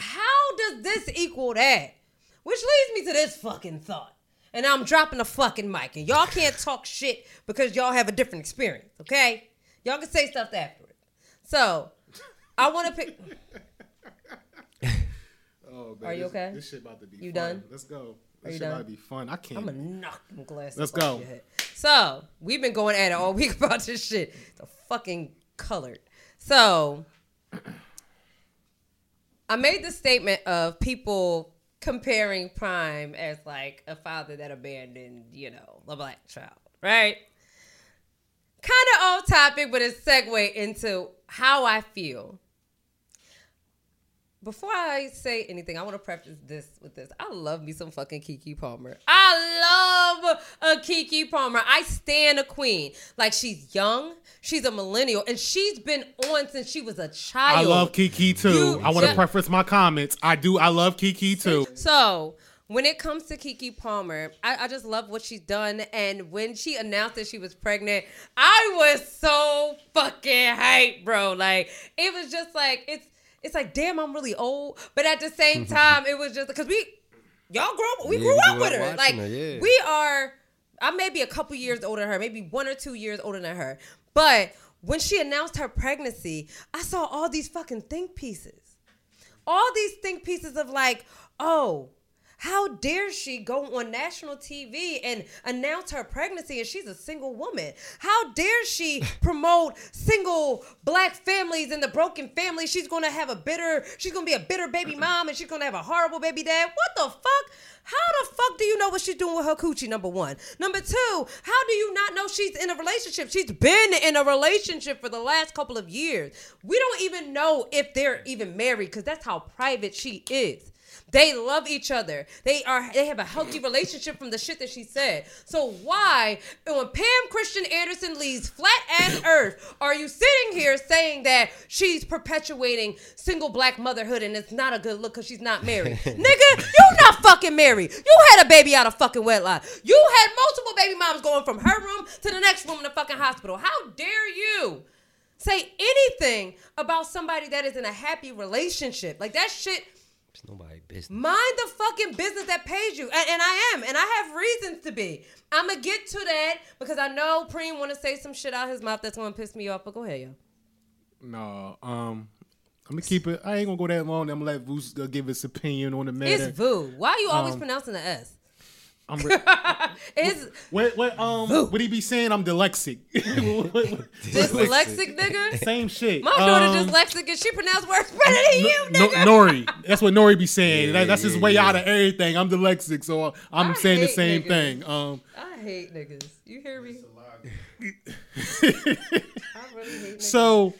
how does this equal that? Which leads me to this fucking thought. And I'm dropping the fucking mic. And y'all can't talk shit because y'all have a different experience, okay? Y'all can say stuff afterwards. So, I want to pick. oh man, Are you This- okay? This shit about to be You fun. done? Let's go. This you shit about to be fun. I can't. I'm gonna knock them glasses. Let's off go. your head. So we've been going at it all week about this shit. The fucking colored. So I made the statement of people comparing Prime as like a father that abandoned, you know, a black child, right? Kind of off topic, but it's segue into how I feel. Before I say anything, I want to preface this with this. I love me some fucking Keke Palmer. I love a Keke Palmer. I stand a queen. Like she's young, she's a millennial, and she's been on since she was a child. I love Keke too. You I want to preface my comments. I do. I love Keke too. So when it comes to Keke Palmer, I, I just love what she's done. And when she announced that she was pregnant, I was so fucking hyped, bro. Like it was just like it's it's like damn, I'm really old, but at the same time, it was just because we y'all grew up, we Yeah, grew we up with her. Like her, yeah. we are. I may be a couple years older than her, maybe one or two years older than her, but. When she announced her pregnancy, I saw all these fucking think pieces all these think pieces of like, oh, how dare she go on national TV and announce her pregnancy and she's a single woman? How dare she promote single black families and the broken family? She's gonna have a bitter, she's gonna be a bitter baby mom and she's gonna have a horrible baby dad. What the fuck? How the fuck do you know what she's doing with her coochie? Number one. Number two, how do you not know she's in a relationship? She's been in a relationship for the last couple of years. We don't even know if they're even married because that's how private she is. They love each other. They are they have a healthy relationship from the shit that she said. So why, when Pam Christian Anderson leaves flat ass earth, are you sitting here saying that she's perpetuating single black motherhood and it's not a good look because she's not married? Nigga, you not fucking married. You had a baby out of fucking wedlock. You had multiple baby moms going from her room to the next room in the fucking hospital. How dare you? Say anything about somebody that is in a happy relationship. Like that shit It's nobody business. Mind the fucking business that pays you. And, and I am. And I have reasons to be. I'm going to get to that because I know Preem want to say some shit out his mouth that's going to piss me off. But go ahead, yo. No, um, I'm gonna keep it. I ain't gonna go that long. I'm gonna let Voos uh, give his opinion on the matter. It's Vu. Why are you always Um, pronouncing the S? I'm re- It's what, what, um, would he be saying? I'm dyslexic. What- what- dyslexic, nigga. Same shit. My daughter Um, dyslexic and she pronounced words better than you, No, nigga. Nori. That's what Nori be saying. Yeah, That- that's his way yeah. out of everything. I'm dyslexic, so I'm I saying the same niggas. thing. Um, I hate niggas. You hear me? I really hate niggas. so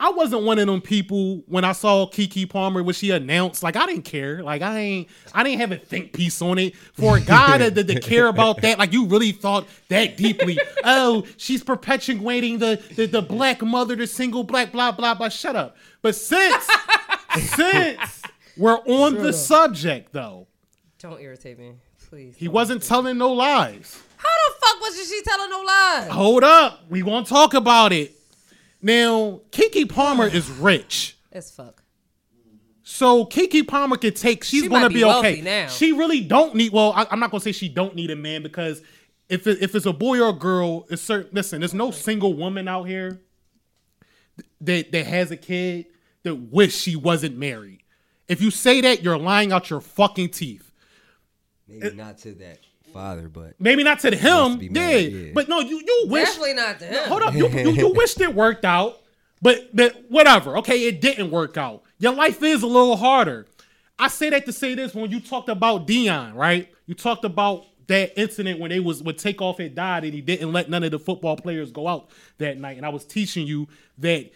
I wasn't one of them people when I saw Keke Palmer when she announced. Like I didn't care. Like I ain't. I didn't have a think piece on it. For a guy that, that, that care about that, like you really thought that deeply. oh, she's perpetuating the, the the black mother, the single black blah blah blah. Shut up. But since since we're on the subject though, Don't irritate me, please. he wasn't telling no lies. How the fuck was she telling no lies? Hold up, we gonna talk about it. Now, Keke Palmer is rich. As fuck. So Keke Palmer can take. She's She gonna be, be okay. now. She really don't need. Well, I, am not gonna say she don't need a man because if it, if it's a boy or a girl, it's certain. Listen, there's no single woman out here that that has a kid that wish she wasn't married. If you say that, you're lying out your fucking teeth. Maybe not to that father, but Maybe not to Wants him, to yeah, yeah. but no, you you wish. Definitely not to him. Hold up, you, you, you wished it worked out, but but whatever. Okay, it didn't work out. Your life is a little harder. I say that to say this when you talked about Deion, right? You talked about that incident when they was when Takeoff had died and he didn't let none of the football players go out that night. And I was teaching you that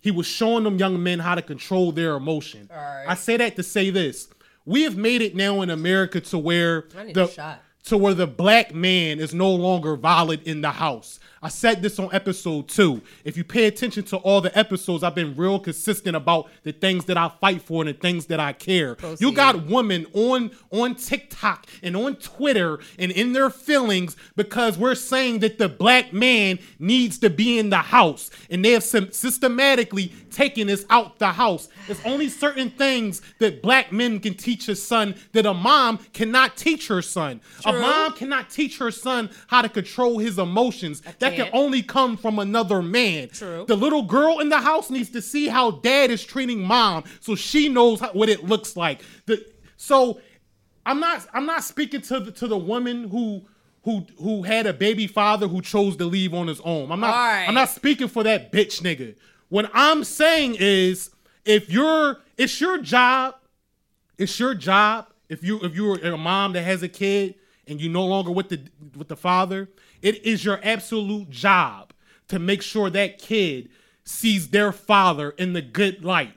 he was showing them young men how to control their emotion. Alright. I say that to say this. We have made it now in America to where I need the a shot. To where the black man is no longer valid in the house. I said this on episode two. If you pay attention to all the episodes, I've been real consistent about the things that I fight for and the things that I care. You got women on on TikTok and on Twitter and in their feelings because we're saying that the black man needs to be in the house, and they have systematically taken us out the house. There's only certain things that black men can teach a son that a mom cannot teach her son. A mom cannot teach her son how to control his emotions. That can only come from another man. True. The little girl in the house needs to see how dad is treating mom so she knows how, what it looks like. The So I'm not I'm not speaking to the to the woman who who who had a baby father who chose to leave on his own. I'm not Alright. I'm not speaking for that bitch nigga. What I'm saying is if you're it's your job, it's your job. If you if you're a mom that has a kid and you no longer with the with the father, it is your absolute job to make sure that kid sees their father in the good light.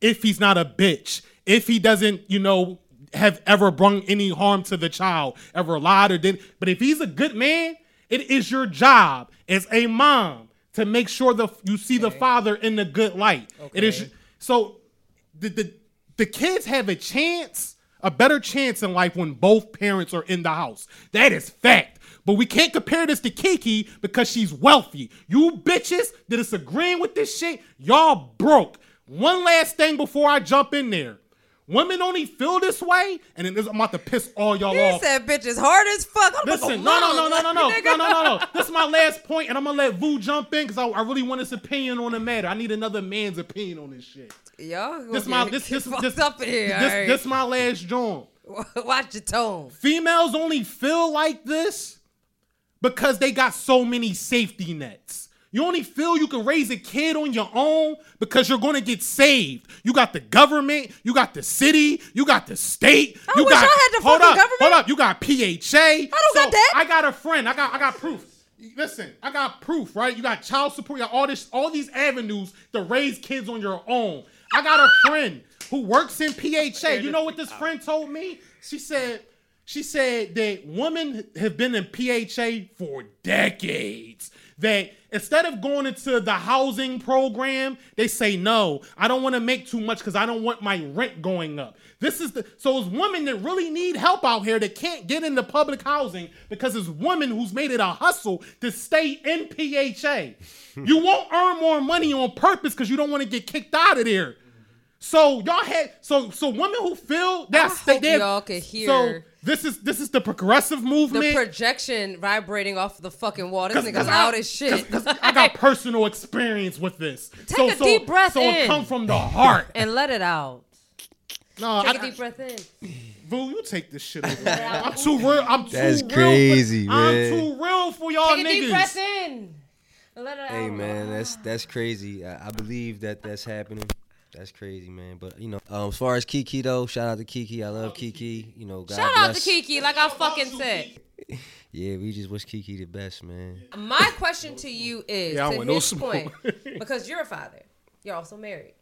If he's not a bitch, if he doesn't, you know, have ever brung any harm to the child, ever lied or did, but if he's a good man, it is your job as a mom to make sure the you see the father in the good light. Okay. It is so the, the the kids have a chance, a better chance in life when both parents are in the house. That is fact. But we can't compare this to Keke because she's wealthy. You bitches that is agreeing with this shit, y'all broke. One last thing before I jump in there. Women only feel this way, and then I'm about to piss all y'all off. He off. said, "Bitch is hard as fuck." I'm Listen, no, no, no, no, no, no, no, no, no, no. This is my last point, and I'm gonna let Vu jump in because I, I really want his opinion on the matter. I need another man's opinion on this shit. Y'all, This my this this this up in here. This, alright? this my last joint. Watch your tone. Females only feel like this because they got so many safety nets. You only feel you can raise a kid on your own because you're going to get saved. You got the government, you got the city, you got the state. I you wish got, I had the hold fucking up, government. Hold up, you got PHA. I don't got that. I got a friend. I got I got proof. Listen, I got proof, right? You got child support, you got all this, all these avenues to raise kids on your own. I got a friend who works in PHA. You know what this friend told me? She said, she said that women have been in PHA for decades. That instead of going into the housing program, they say, no, I don't want to make too much because I don't want my rent going up. This is the so it's women that really need help out here that can't get into public housing because it's women who's made it a hustle to stay in PHA. you won't earn more money on purpose because you don't want to get kicked out of there. So y'all had so so women who feel that's hope they- y'all could So hear- this is this is the progressive movement. The projection vibrating off the fucking wall. This 'Cause- nigga 'cause loud I- as shit. 'cause- 'cause I got personal experience with this. Take a deep breath so in. it come from the heart. and let it out. No, Take I, a deep breath in. Boo, you take this shit over. I'm too real. I'm too That's real. crazy, for, I'm too real for y'all niggas. Take a deep breath in. Let it out. Hey man, that's that's crazy. I, I believe that that's happening. That's crazy, man. But you know, um, as far as Keke though, shout out to Keke. I love Keke. You know, God Shout out to. Keke, like I fucking said. Yeah, we just wish Keke the best, man. My question to you is Yeah, I to want no his point, because you're a father, you're also married.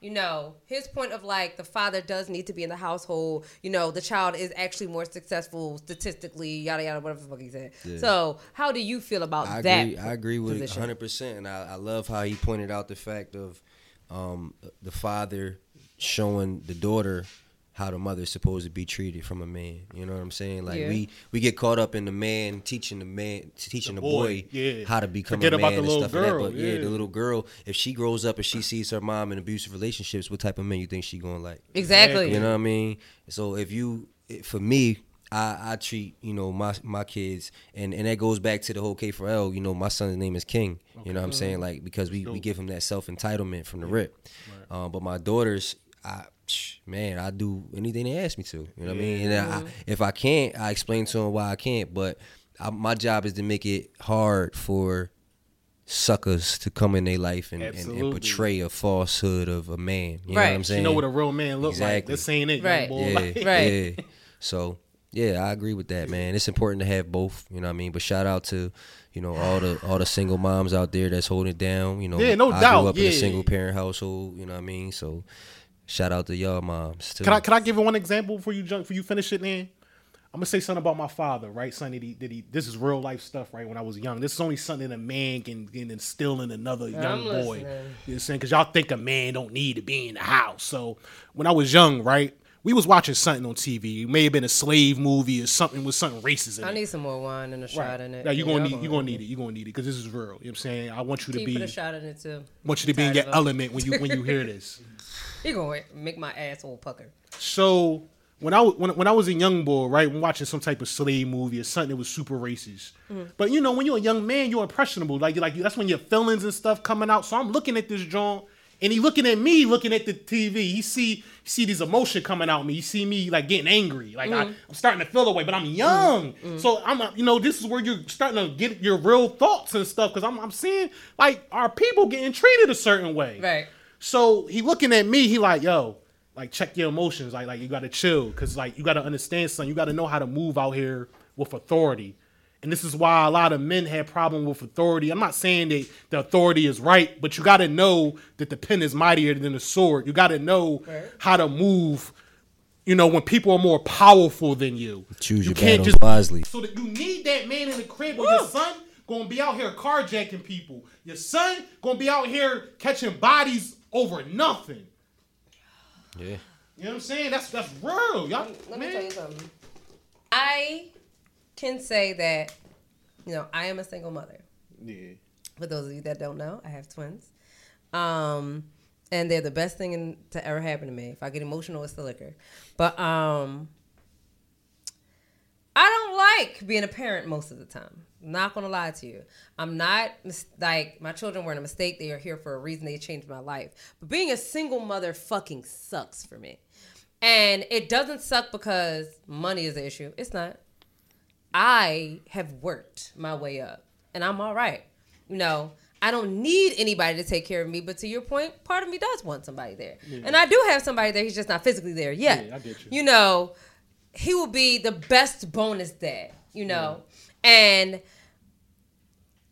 You know, his point of like the father does need to be in the household. You know, the child is actually more successful statistically, yada yada, whatever the fuck he said. So, how do you feel about I that? agree. I agree with position? 100, percent and I, I love how he pointed out the fact of um, the father showing the daughter how the mother's supposed to be treated from a man. You know what I'm saying? Like Yeah. we we get caught up in the man teaching the man teaching the, The boy, boy, yeah. how to become Forget a about man the and little stuff like that. But yeah. yeah. the little girl, if she grows up and she sees her mom in abusive relationships, what type of man you think she gonna like? exactly. You know what I mean? So if you, for me, I, I treat you know my my kids, and and that goes back to the whole K for L. You know, my son's name is King. You know what I'm saying? Like because we, we give him that self entitlement from the rip. Um, but my daughters, I psh, man, I do anything they ask me to. You know what I mean? And I, if I can't, I explain to them why I can't. But I, my job is to make it hard for suckers to come in their life and, and, and portray a falsehood of a man. You know what I'm saying? You know what a real man looks like. This ain't it, young Right. boy. Yeah, Like, Right. yeah. So yeah, I agree with that, man. It's important to have both. You know what I mean? But shout out to you know all the all the single moms out there that's holding it down. You know, Yeah, no I doubt, grew up in a single parent household. You know what I mean? So shout out to y'all moms too. Can I can I give you one example before you jump for you finish it, man? I'm gonna say something about my father, right? Son, did he, did he this is real life stuff, right? When I was young, this is only something a man can, can instill in another young I'm boy. listening. You know what I'm saying? Because y'all think a man don't need to be in the house. So when I was young, right, we was watching something on TV. It may have been a slave movie or something with something racist in I it. need some more wine and a shot in it. Yeah, you Yeah, gonna need you gonna need it. You're gonna need it because this is real. You know what I'm saying? I want you to Keep be a shot in it too. want you to be in your element when you when you hear this. He gonna make my asshole pucker. So when I when, when I was a young boy, right, when watching some type of slave movie or something that was super racist. Mm-hmm. But you know, when you're a young man, you're impressionable. Like like that's when your feelings and stuff coming out. So I'm looking at this John, and he looking at me, looking at the TV. He see see these emotion coming out of me. You see me like getting angry, like I, mm. am starting to feel away. But I'm young, mm, mm. so I'm you know this is where you're starting to get your real thoughts and stuff because I'm I'm seeing like our people getting treated a certain way. Right. So he looking at me, he like, yo, like check your emotions. Like, like you gotta chill. Cause like you gotta understand something. You gotta know how to move out here with authority. And this is why a lot of men have problem with authority. I'm not saying that the authority is right, but you gotta know that the pen is mightier than the sword. You gotta know Right. how to move, you know, when people are more powerful than you. Choose you your battles wisely. so that you need that man in the crib where your son gonna be out here carjacking people. Your son gonna be out here catching bodies over nothing. Yeah. You know what I'm saying? That's that's real, y'all. Let me man. tell you something. I can say that, you know, I am a single mother. Yeah. For those of you that don't know, I have twins. Um, and they're the best thing in, to ever happen to me. If I get emotional, it's the liquor. But um, I don't like being a parent most of the time. I'm not gonna lie to you. I'm not mis- like my children weren't a mistake. They are here for a reason. They changed my life. But being a single mother fucking sucks for me. And it doesn't suck because money is the issue. It's not. I have worked my way up and I'm all right. You know, I don't need anybody to take care of me, but to your point, part of me does want somebody there. And I do have somebody there, he's just not physically there yet. Yeah, I get you. You know, he will be the best bonus dad, you know. And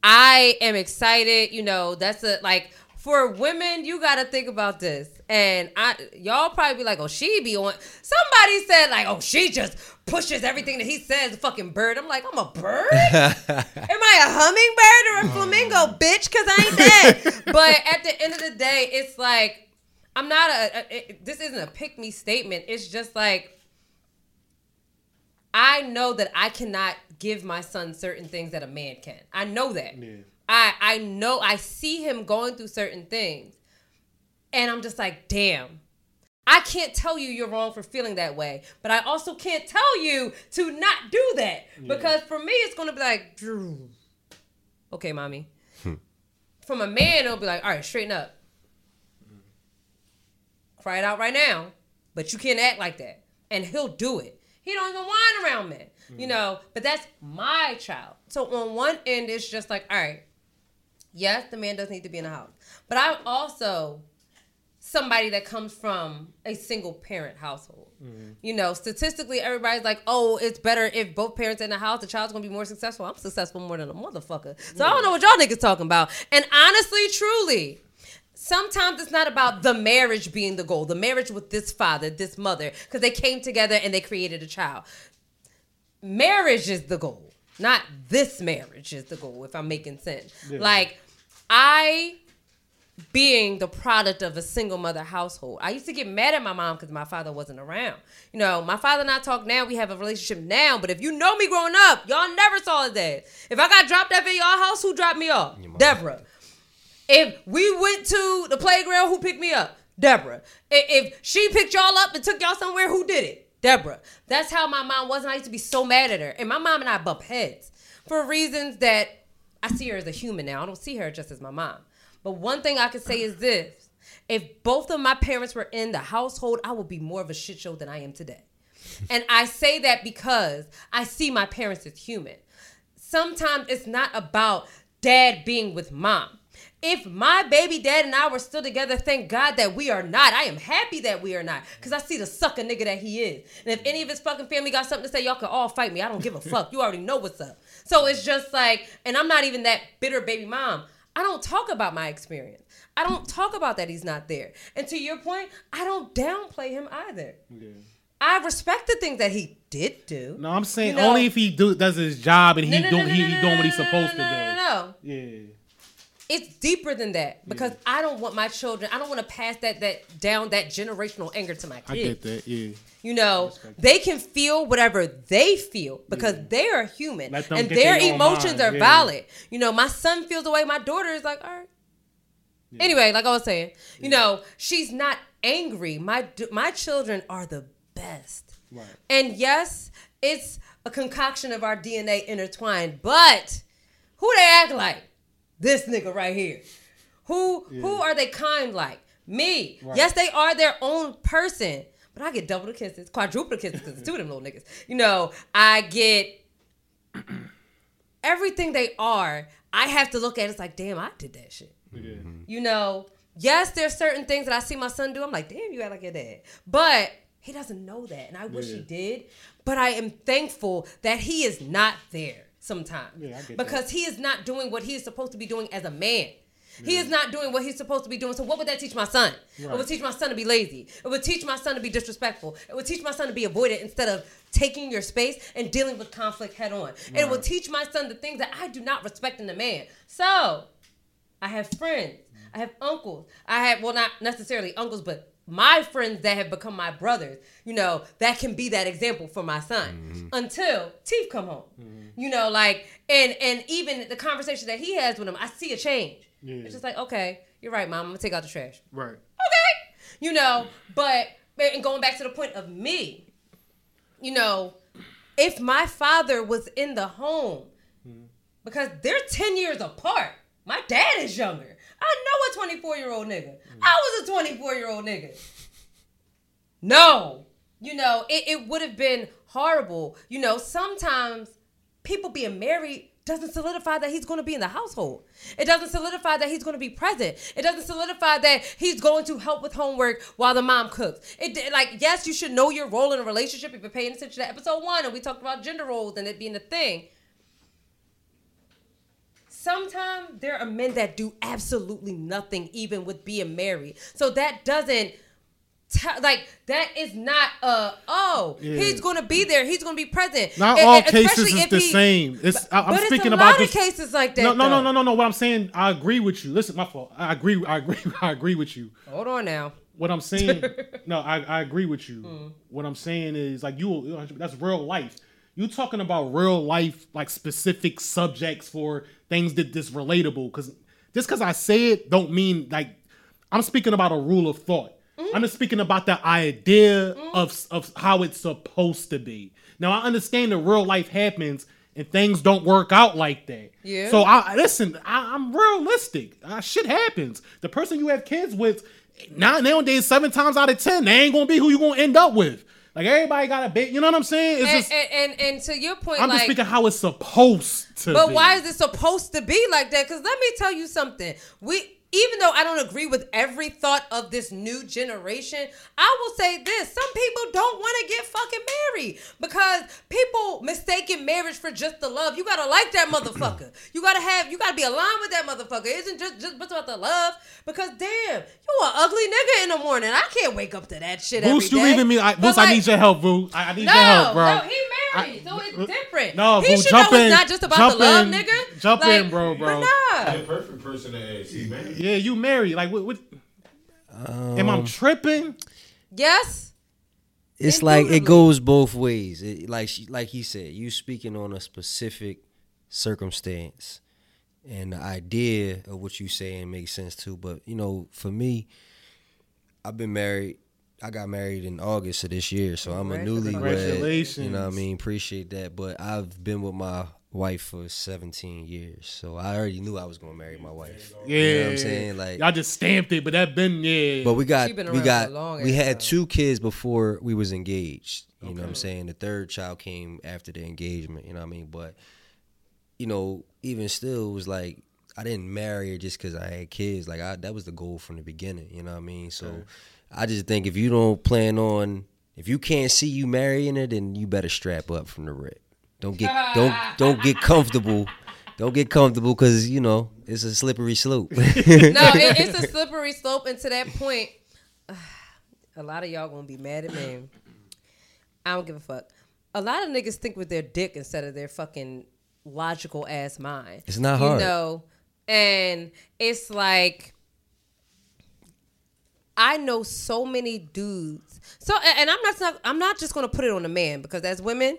I am excited, you know, that's a like for women, you gotta think about this. And I y'all probably be like, oh, she be on somebody said, like, oh, she just pushes everything that he says, a fucking bird. I'm like, I'm a bird? Am I a hummingbird or a oh. flamingo, bitch? Cause I ain't that. but at the end of the day, it's like I'm not a, a it, this isn't a pick me statement. It's just like I know that I cannot give my son certain things that a man can. I know that. Yeah. I I know I see him going through certain things. And I'm just like, damn. I can't tell you you're wrong for feeling that way, but I also can't tell you to not do that because for me it's going to be like, Drew. Okay, mommy. Hmm. From a man, it'll be like, all right, straighten up. Cry it out right now, but you can't act like that. And he'll do it. He don't even whine around men, you hmm. know. But that's my child. So on one end, it's just like, all right, yes, the man does need to be in the house, but I'm also somebody that comes from a single parent household. Mm-hmm. You know, statistically, everybody's like, oh, it's better if both parents in the house, the child's gonna be more successful. I'm successful more than a motherfucker. So I don't know what y'all niggas talking about. And honestly, truly, sometimes it's not about the marriage being the goal, the marriage with this father, this mother, because they came together and they created a child. Marriage is the goal, not this marriage is the goal, if I'm making sense. Like, I being the product of a single mother household. I used to get mad at my mom because my father wasn't around. You know, my father and I talk now. We have a relationship now. But if you know me growing up, y'all never saw his dad. If I got dropped off at y'all house, who dropped me off? Deborah. If we went to the playground, who picked me up? Deborah. If she picked y'all up and took y'all somewhere, who did it? Deborah. That's how my mom was, and I used to be so mad at her. And my mom and I bump heads for reasons that I see her as a human now. I don't see her just as my mom. But one thing I can say is this: if both of my parents were in the household, I would be more of a shit show than I am today. And I say that because I see my parents as human. Sometimes it's not about dad being with mom. If my baby dad and I were still together, thank God that we are not. I am happy that we are not. Because I see the sucker nigga that he is. And if any of his fucking family got something to say, y'all can all fight me. I don't give a fuck. You already know what's up. So it's just like, and I'm not even that bitter baby mom. I don't talk about my experience. I don't talk about that he's not there. And to your point, I don't downplay him either. Yeah. I respect the things that he did do. No, I'm saying You know- only if he do, does his job and he No, no, no, doing no, he, no, he no, doing what no, he's no, supposed no, to no, do. no, no. Yeah. It's deeper than that because I don't want my children. I don't want to pass that that down that generational anger to my kids. I get that. Yeah. You know, they can feel whatever they feel because they are human and their their emotions are yeah. valid. You know, my son feels the way my daughter is like, all right. Anyway, like I was saying, you know, she's not angry. My my children are the best. Right. And yes, it's a concoction of our DNA intertwined, but who they act like? This nigga right here. Who who are they kind like? me. Yes, they are their own person, but I get double the kisses, quadruple the kisses because it's two of them little niggas. You know, I get everything they are. I have to look at it, it's like, damn, I did that shit. Yeah. Mm-hmm. You know, yes, there's certain things that I see my son do. I'm like, damn, you act like your dad. But he doesn't know that. And I wish he did. But I am thankful that he is not there sometimes. Yeah, because he is not doing what he is supposed to be doing as a man. He is not doing what he's supposed to be doing. So what would that teach my son? It would teach my son to be lazy. It would teach my son to be disrespectful. It would teach my son to be avoidant instead of taking your space and dealing with conflict head on. And it would teach my son the things that I do not respect in a man. So I have friends. I have uncles. I have well, not necessarily uncles, but my friends that have become my brothers. You know that can be that example for my son mm-hmm. until Teeth come home. Mm-hmm. You know, like and and even the conversation that he has with him, I see a change. Yeah. It's just like, okay, you're right, mom. I'm gonna take out the trash Right. okay. You know, but and going back to the point of me, you know, if my father was in the home, mm-hmm. because they're 10 years apart, my dad is younger. I know a 24 year old nigga. Mm. I was a 24 year old nigga. No. You know, it, it would have been horrible. You know, sometimes people being married doesn't solidify that he's going to be in the household. It doesn't solidify that he's going to be present. It doesn't solidify that he's going to help with homework while the mom cooks. It like yes, you should know your role in a relationship if you're paying attention to episode one, and we talked about gender roles and it being a thing. Sometimes there are men that do absolutely nothing, even with being married. So that doesn't. t- like that is not uh oh Yeah. he's gonna be there he's gonna be present Not And- all and cases is the he- same. It's I, I'm but speaking about of cases like that. no, no, no, no, no, no. What I'm saying, I agree with you. Listen, my fault. I agree. I agree. I agree with you. Hold on now. What I'm saying, no, I, I agree with you. Hmm. What I'm saying is like you. That's real life. You talking about real life, like specific subjects for things that this relatable. Because just because I say it, don't mean like I'm speaking about a rule of thought. Hmm. I'm just speaking about the idea of of how it's supposed to be. Now I understand that real life happens and things don't work out like that. Yeah. So I listen. I, I'm realistic. Uh, shit happens. The person you have kids with now nowadays, seven times out of ten, they ain't gonna be who you gonna end up with. Like everybody got a bit. You know what I'm saying? It's And, just and, and and to your point, I'm like, just speaking how it's supposed to. but be. why is it supposed to be like that? Because let me tell you something. We even though I don't agree with every thought of this new generation, I will say this: some people don't want to get fucking married because people mistaken marriage for just the love. You gotta like that motherfucker. You gotta have. You gotta be aligned with that motherfucker. It isn't just just what's about the love. Because damn, you an ugly nigga in the morning. I can't wake up to that shit Boost, you leaving me? I, Boost, I need your help, Boo. I, I need no, your help, bro. no, he married, I- so it's different. No, he should jump know in, it's not just about jump the love, in, nigga. jump Like, in, bro, bro. But nah. The perfect person to ask. He man. Yeah, you married. Like, what? what am Um, I tripping? Yes. it's like it goes both ways. It, like she, like he said, you speaking on a specific circumstance, and the idea of what you saying makes sense too. But you know, for me, I've been married. I got married in August of this year, so I'm a newlywed. Congratulations. You know what I mean? Appreciate that. But I've been with my wife for 17 years, so I already knew I was gonna marry my wife. Yeah, you know what I'm saying? Like, y'all just stamped it, but that been yeah. but we got been we got long we had time. two kids before we was engaged. You know what I'm saying? The third child came after the engagement. You know what I mean? But you know, even still, it was like I didn't marry her just because I had kids. Like I, that was the goal from the beginning. You know what I mean? So I just think if you don't plan on, if you can't see you marrying her, then you better strap up from the rip. Don't get don't don't get comfortable. Don't get comfortable because you know it's a slippery slope. No, it, it's a slippery slope, and to that point, a lot of y'all gonna be mad at me. I don't give a fuck. A lot of niggas think with their dick instead of their fucking logical ass mind. It's not You hard. know, and it's like I know so many dudes. So and I'm not I'm not just gonna put it on a man because as women,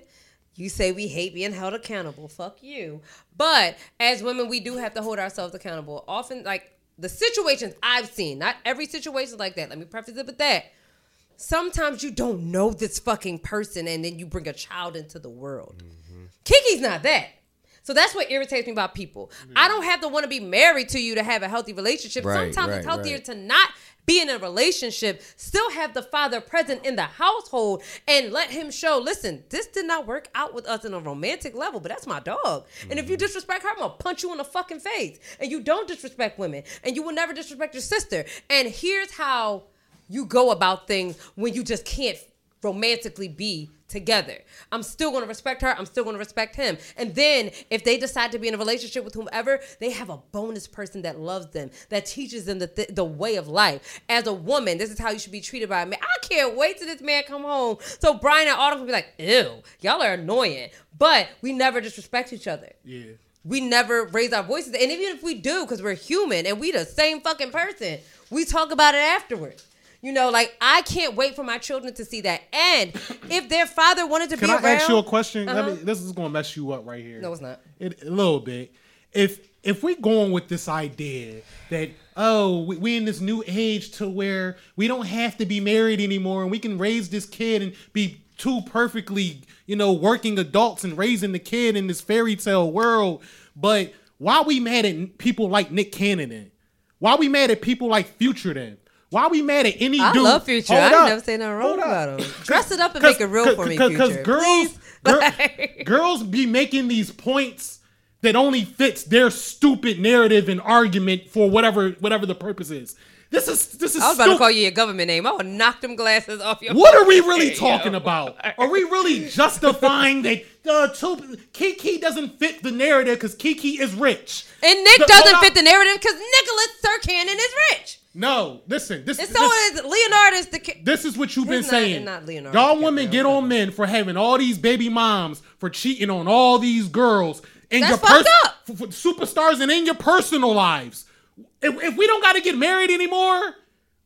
you say we hate being held accountable. Fuck you. But as women, we do have to hold ourselves accountable. Often, like the situations I've seen, not every situation like that. Let me preface it with that. Sometimes you don't know this fucking person, and then you bring a child into the world. Mm-hmm. Keke's not that. So that's what irritates me about people. I don't have to want to be married to you to have a healthy relationship. Right, Sometimes right, it's healthier right. to not be in a relationship, still have the father present in the household, and let him show. Listen, this did not work out with us in a romantic level, but that's my dog. And Mm-hmm. if you disrespect her, I'm gonna punch you in the fucking face. And you don't disrespect women, and you will never disrespect your sister. And here's how you go about things when you just can't romantically be together. I'm still going to respect her. I'm still going to respect him. And then if they decide to be in a relationship with whomever, they have a bonus person that loves them, that teaches them the, th- the way of life. As a woman, this is how you should be treated by a man. I can't wait till this man come home. So Brian and Autumn can be like, ew, y'all are annoying. But we never disrespect each other. Yeah. We never raise our voices. And even if we do, because we're human and we the same fucking person, we talk about it afterwards. You know, like I can't wait for my children to see that. And if their father wanted to be around. Can be I around, ask you a question? Let Uh-huh. me, this is gonna mess you up right here. No, it's not. It, a little bit. If if we going with this idea that oh we, we in this new age to where we don't have to be married anymore and we can raise this kid and be two perfectly you know working adults and raising the kid in this fairy tale world, but why we mad at people like Nick Cannon? Then? Why we mad at people like Future then? Why we mad at any I dude? love Future. Hold I up. never say nothing wrong about him. Dress it up and make it real for me, Future. girls, Please. gir- girls be making these points that only fits their stupid narrative and argument for whatever whatever the purpose is. This is this is. I was about to call you your government name. I would knock them glasses off your. What are we really talking about? Are we really justifying that uh, two, Keke doesn't fit the narrative because Keke is rich? And Nick The- doesn't fit the narrative because Nicholas Scott Cannon is rich. No, listen. This, And this, so is Leonardo. Is the ki- This is what you've been not- saying. not Leonardo Y'all women get on men for having all these baby moms, for cheating on all these girls, in That's your fucked up. f- f- superstars and in your personal lives. If, if we don't got to get married anymore,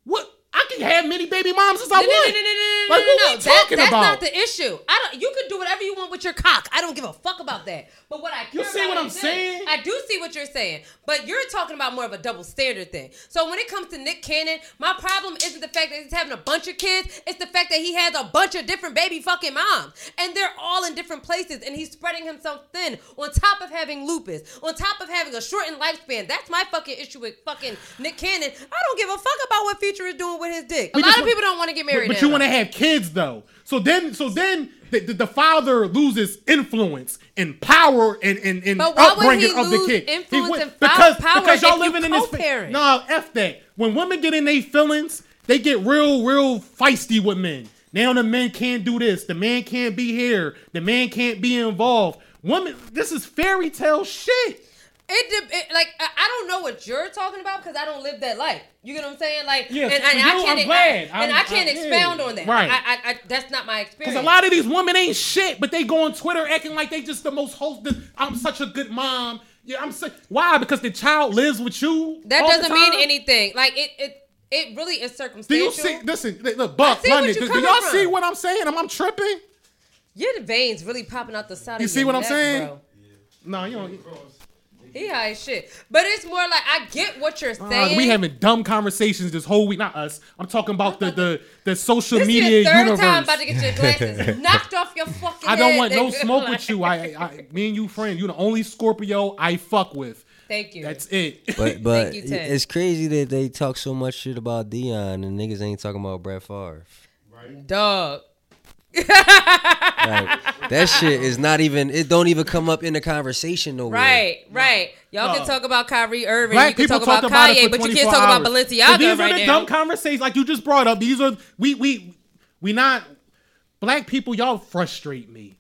what? I can have many baby moms as I No, no, want. no, no, no, no, Like, no, what no. we That- talking that's about? not the issue. I don't. You can do whatever you want with your cock. I don't give a fuck about that. But what I You see what I'm saying? I do see what you're saying, but you're talking about more of a double standard thing. So when it comes to Nick Cannon, my problem isn't the fact that he's having a bunch of kids. It's the fact that he has a bunch of different baby fucking moms, and they're all in different places, and he's spreading himself thin. On top of having lupus, on top of having a shortened lifespan. That's my fucking issue with fucking Nick Cannon. I don't give a fuck about what Future is doing with his dick. A lot of people don't want to get married. But, but you want to have kids though. So then, so then the, the, the father loses influence and power and and, and But why would upbringing he of the lose kid. influence would- and because power because y'all living in this. co-parent? No, f that. When women get in their feelings, they get real, real feisty with men. Now the men can't do this. The man can't be here. The man can't be involved. Women, this is fairy tale shit. It, de- it like I, I don't know what you're talking about because I don't live that life. You get what I'm saying? Like, Yeah, and, and for I you, can't, I'm glad. I, and I'm- I can't I- yeah. expound on that. Right. I, I, I, that's not my experience. Because a lot of these women ain't shit, but they go on Twitter acting like they just the most host. I'm such a good mom. Yeah, I'm so, why? Because the child lives with you. that all doesn't mean time? anything. Like it, it, it really is circumstantial. Do you see? Listen, look, Buck, I see London. Do, do y'all from. see what I'm saying? I'm I tripping? Your veins really popping out the side You of see your what I'm saying? Bro. No, you don't. He high as shit. But it's more like I get what you're Uh, saying. we having dumb conversations this whole week. Not us. I'm talking about the the, the social this media your third universe. time about to get your glasses knocked off your fucking I don't head, want no smoke Like- with you. I, I, me and you friends. You're the only Scorpio I fuck with. Thank you. That's it. But but you, it's crazy that they talk so much shit about Deion and niggas ain't talking about Brett Favre. Dog. Like that shit is not even. It don't even come up in the conversation nowhere. Right, right. Y'all can talk about Kyrie Irving. Black you can people talk talk about about Kanye, but you can't talk about hours. Balenciaga So these right are the now. dumb conversations like you just brought up. These are we we we not black people. Y'all frustrate me.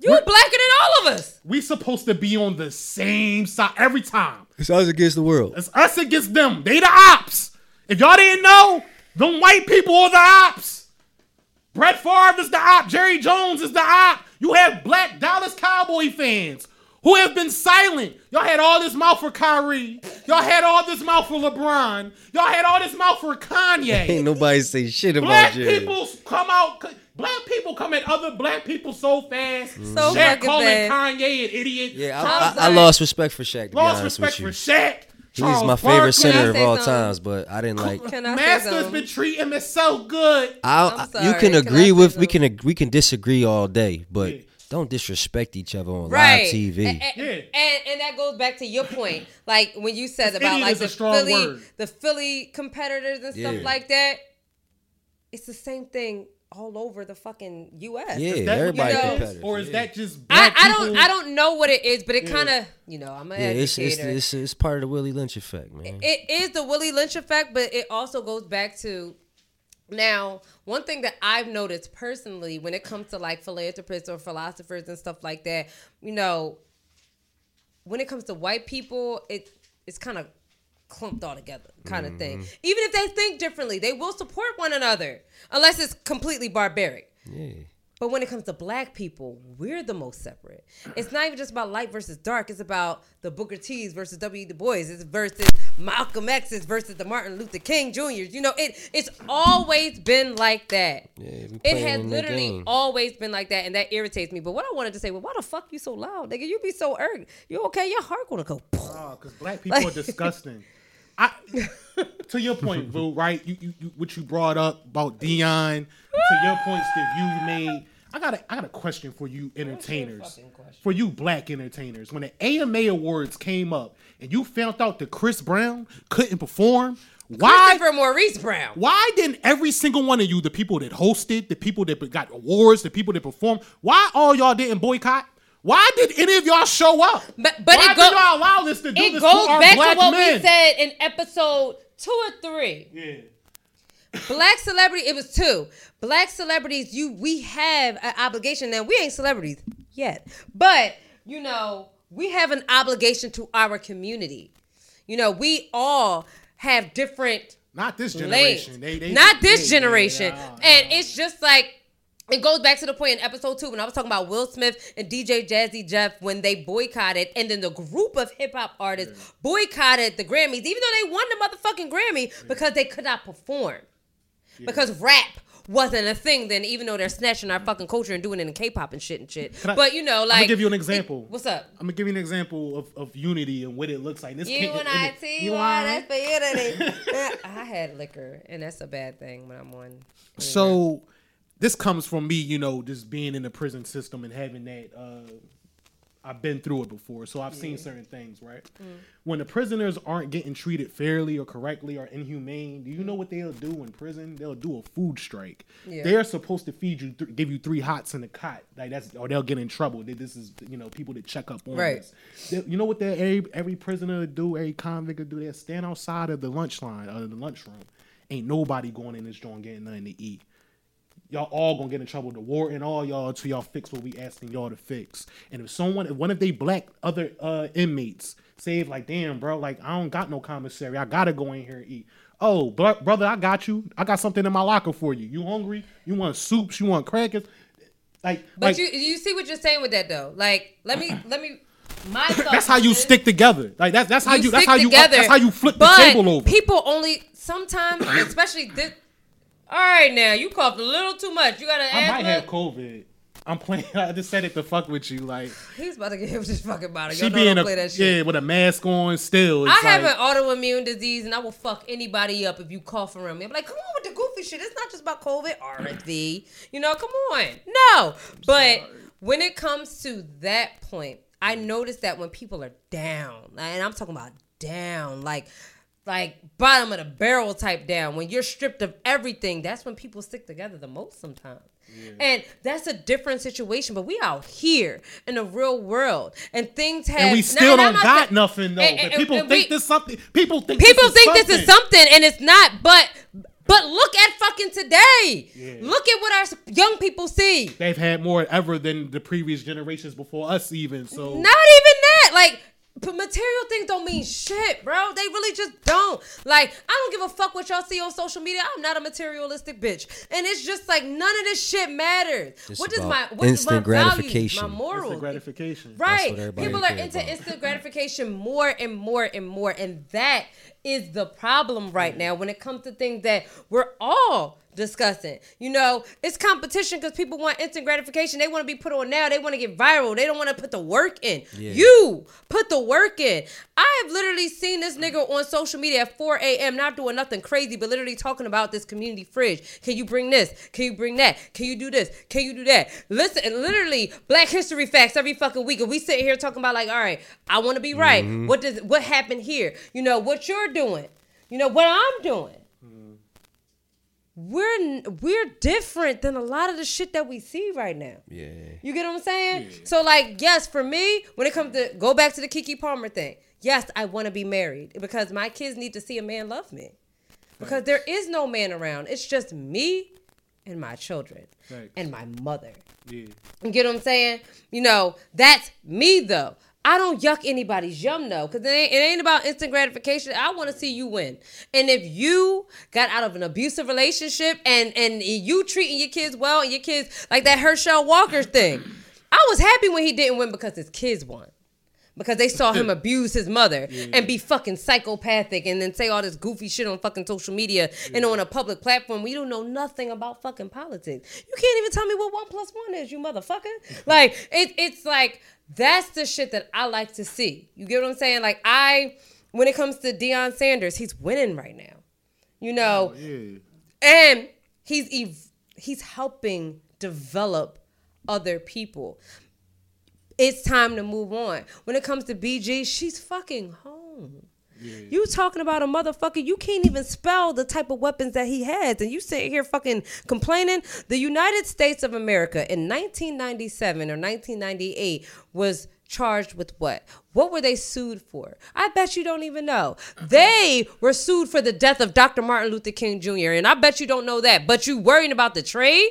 You're blacker than all of us. We supposed to be on the same side every time. It's us against the world. It's us against them. They the ops. If y'all didn't know, them white people are the ops. Brett Favre is the op. Jerry Jones is the op. You have black Dallas Cowboy fans who have been silent. Y'all had all this mouth for Kyrie. Y'all had all this mouth for LeBron. Y'all had all this mouth for Kanye. Ain't nobody say shit about Black Jerry. people come out. Black people come at other black people so fast. Mm. So Shaq fucking calling fast. Kanye an idiot. Yeah, I'm I, I, I lost respect for Shaq. To Lost be respect with for. Shaq. He's Charles my favorite Barkley. center of all something? times, but I didn't like. Can I say Master's been treating him so good. I, I'm you sorry, can can agree say with we can we can disagree all day, but don't disrespect each other on right live TV. And, and, Yeah. and, and that goes back to your point, like when you said about like the Philly, word. the Philly competitors and stuff Yeah. like that. It's the same thing all over the fucking U.S. yeah, Is that everybody you know- competitive. Or is yeah. that just I, black I don't I don't know what it is, but it kind of you know I'm an Yeah, it's, it's, educator. it's it's part of the Willie Lynch effect, man. it is the Willie Lynch effect, but it also goes back to now one thing that I've noticed personally when it comes to like philanthropists or philosophers and stuff like that, you know, when it comes to white people, it it's kind of clumped all together kind of thing. Even if they think differently, they will support one another unless it's completely barbaric. yeah. But when it comes to black people, we're the most separate. It's not even just about light versus dark. It's about the Booker T's versus W. Du Bois. It's versus Malcolm X's versus the Martin Luther King Jr.'s. You know, it it's always been like that. Yeah, it playing has literally always been like that, and that irritates me. But what I wanted to say, well, why the fuck you so loud, nigga? You be so irked. You okay? Your heart gonna go. Oh, because black people are disgusting. I, to your point, Vu, right? You, you, you, what you brought up about Deion. To your points that you made, I got a, I got a question for you, entertainers. For you, black entertainers, when the AMA awards came up and you found out that Chris Brown couldn't perform, why? Christopher Maurice Brown. Why didn't every single one of you, the people that hosted, the people that got awards, the people that performed, why all y'all didn't boycott? Why did any of y'all show up? But- but why it go- did y'all allow this to do It this goes to our back black to what men? we said in episode two or three. Yeah. Black celebrity, it was two. Black celebrities, you we have an obligation. Now we ain't celebrities yet, but you know we have an obligation to our community. You know we all have different Not this generation. They, they, Not this they- generation, and it's just like. It goes back to the point in episode two when I was talking about Will Smith and DJ Jazzy Jeff when they boycotted, and then the group of hip hop artists boycotted the Grammys, even though they won the motherfucking Grammy because they could not perform because rap wasn't a thing then, even though they're snatching our fucking culture and doing it in K-pop and shit and shit. I- but you know, like, I'ma give you an example. what's up? I'm gonna give you an example of, of unity and what it looks like. This You and and I it- T you Y. and That's for unity. I had liquor, and that's a bad thing when I'm on. So this comes from me, you know, just being in the prison system and having that. Uh, I've been through it before, so I've seen certain things. Right, Mm. when the prisoners aren't getting treated fairly or correctly or inhumane, do you know what they'll do in prison? They'll do a food strike. Yeah. They're supposed to feed you, th- give you three hots in the cot, like that's, or they'll get in trouble. This is, you know, people that check up on Right. this. They- you know what? They, every every prisoner do, every convict would do. They stand outside of the lunch line, uh, the lunchroom. Ain't nobody going in this joint getting nothing to eat y'all all gonna get in trouble. The warden, all y'all, until y'all fix what we asking y'all to fix. And if someone, if one of they black other uh inmates say like, damn, bro, like I don't got no commissary, I gotta go in here and eat. Oh, bro- brother, I got you. I got something in my locker for you. You hungry? You want soups? You want crackers? Like, But like you you see what you're saying with that though. Like, let me let me. My that's how you is- stick together. Like that's that's how you, that's stick how you that's how you flip the table over. People only sometimes, especially this. All right, now you coughed a little too much. You got to I might have COVID. I'm playing. I just said it to fuck with you. Like He's about to get hit with this fucking bottle. she Y'all know being a play that shit. yeah with a mask on still. I It's have an autoimmune disease and I will fuck anybody up if you cough around me. I'm like, come on with the goofy shit. It's not just about COVID, RSV. You know, come on. No. But when it comes to that point, I notice that when people are down, and I'm talking about down, like like bottom of the barrel type down, when you're stripped of everything, that's when people stick together the most sometimes. And that's a different situation, but we out here in the real world, and things have. and we still and don't not got nothing though. and- but and- people and think we- this something. People think People this is think something. this is something, and it's not. But but look at fucking today. Look at what our young people see. They've had more ever than the previous generations before us, even. So Not even that. Like. But material things don't mean shit, bro. They really just don't. Like, I don't give a fuck what y'all see on social media. I'm not a materialistic bitch, and it's just like none of this shit matters. It's what is about my what is my instant values, gratification. my Instant morals, instant gratification. Right. People are into about. instant gratification more and more and more. And that is the problem right now when it comes to things that we're all discussing. You know, it's competition because people want instant gratification. They want to be put on now. They want to get viral. They don't want to put the work in. Yeah. You put the work in. I have literally seen this nigga on social media at 4 a.m. not doing nothing crazy, but literally talking about this community fridge. Can you bring this? Can you bring that? Can you do this? Can you do that? Listen, literally Black History facts every fucking week, and we sit here talking about like, all right, I want to be right. Mm-hmm. What does what happened here? You know what you're doing. You know what I'm doing we're we're different than a lot of the shit that we see right now. Yeah. You get what I'm saying? So like, yes, for me, when it comes to go back to the Keke Palmer thing, yes, I want to be married because my kids need to see a man love me. Because there is no man around. It's just me and my children Facts. and my mother. Yeah. You get what I'm saying? You know, that's me though. I don't yuck anybody's yum though, because it ain't, it ain't about instant gratification. I want to see you win. And if you got out of an abusive relationship and and you treating your kids well and your kids like that Herschel Walker thing, I was happy when he didn't win because his kids won. Because they saw him abuse his mother and be fucking psychopathic and then say all this goofy shit on fucking social media and on a public platform. We don't know nothing about fucking politics. You can't even tell me what one plus one is, you motherfucker. Like it, it's like that's the shit that I like to see. You get what I'm saying? Like I, when it comes to Deion Sanders, he's winning right now. You know, oh, Yeah. and he's ev- he's helping develop other people. It's time to move on. When it comes to BG, she's fucking home. You talking about a motherfucker? You can't even spell the type of weapons that he has, and you sit here fucking complaining. The United States of America in 1997 or 1998 was charged with what? What were they sued for? I bet you don't even know. They were sued for the death of Dr. Martin Luther King Jr. And I bet you don't know that. But you worrying about the trade?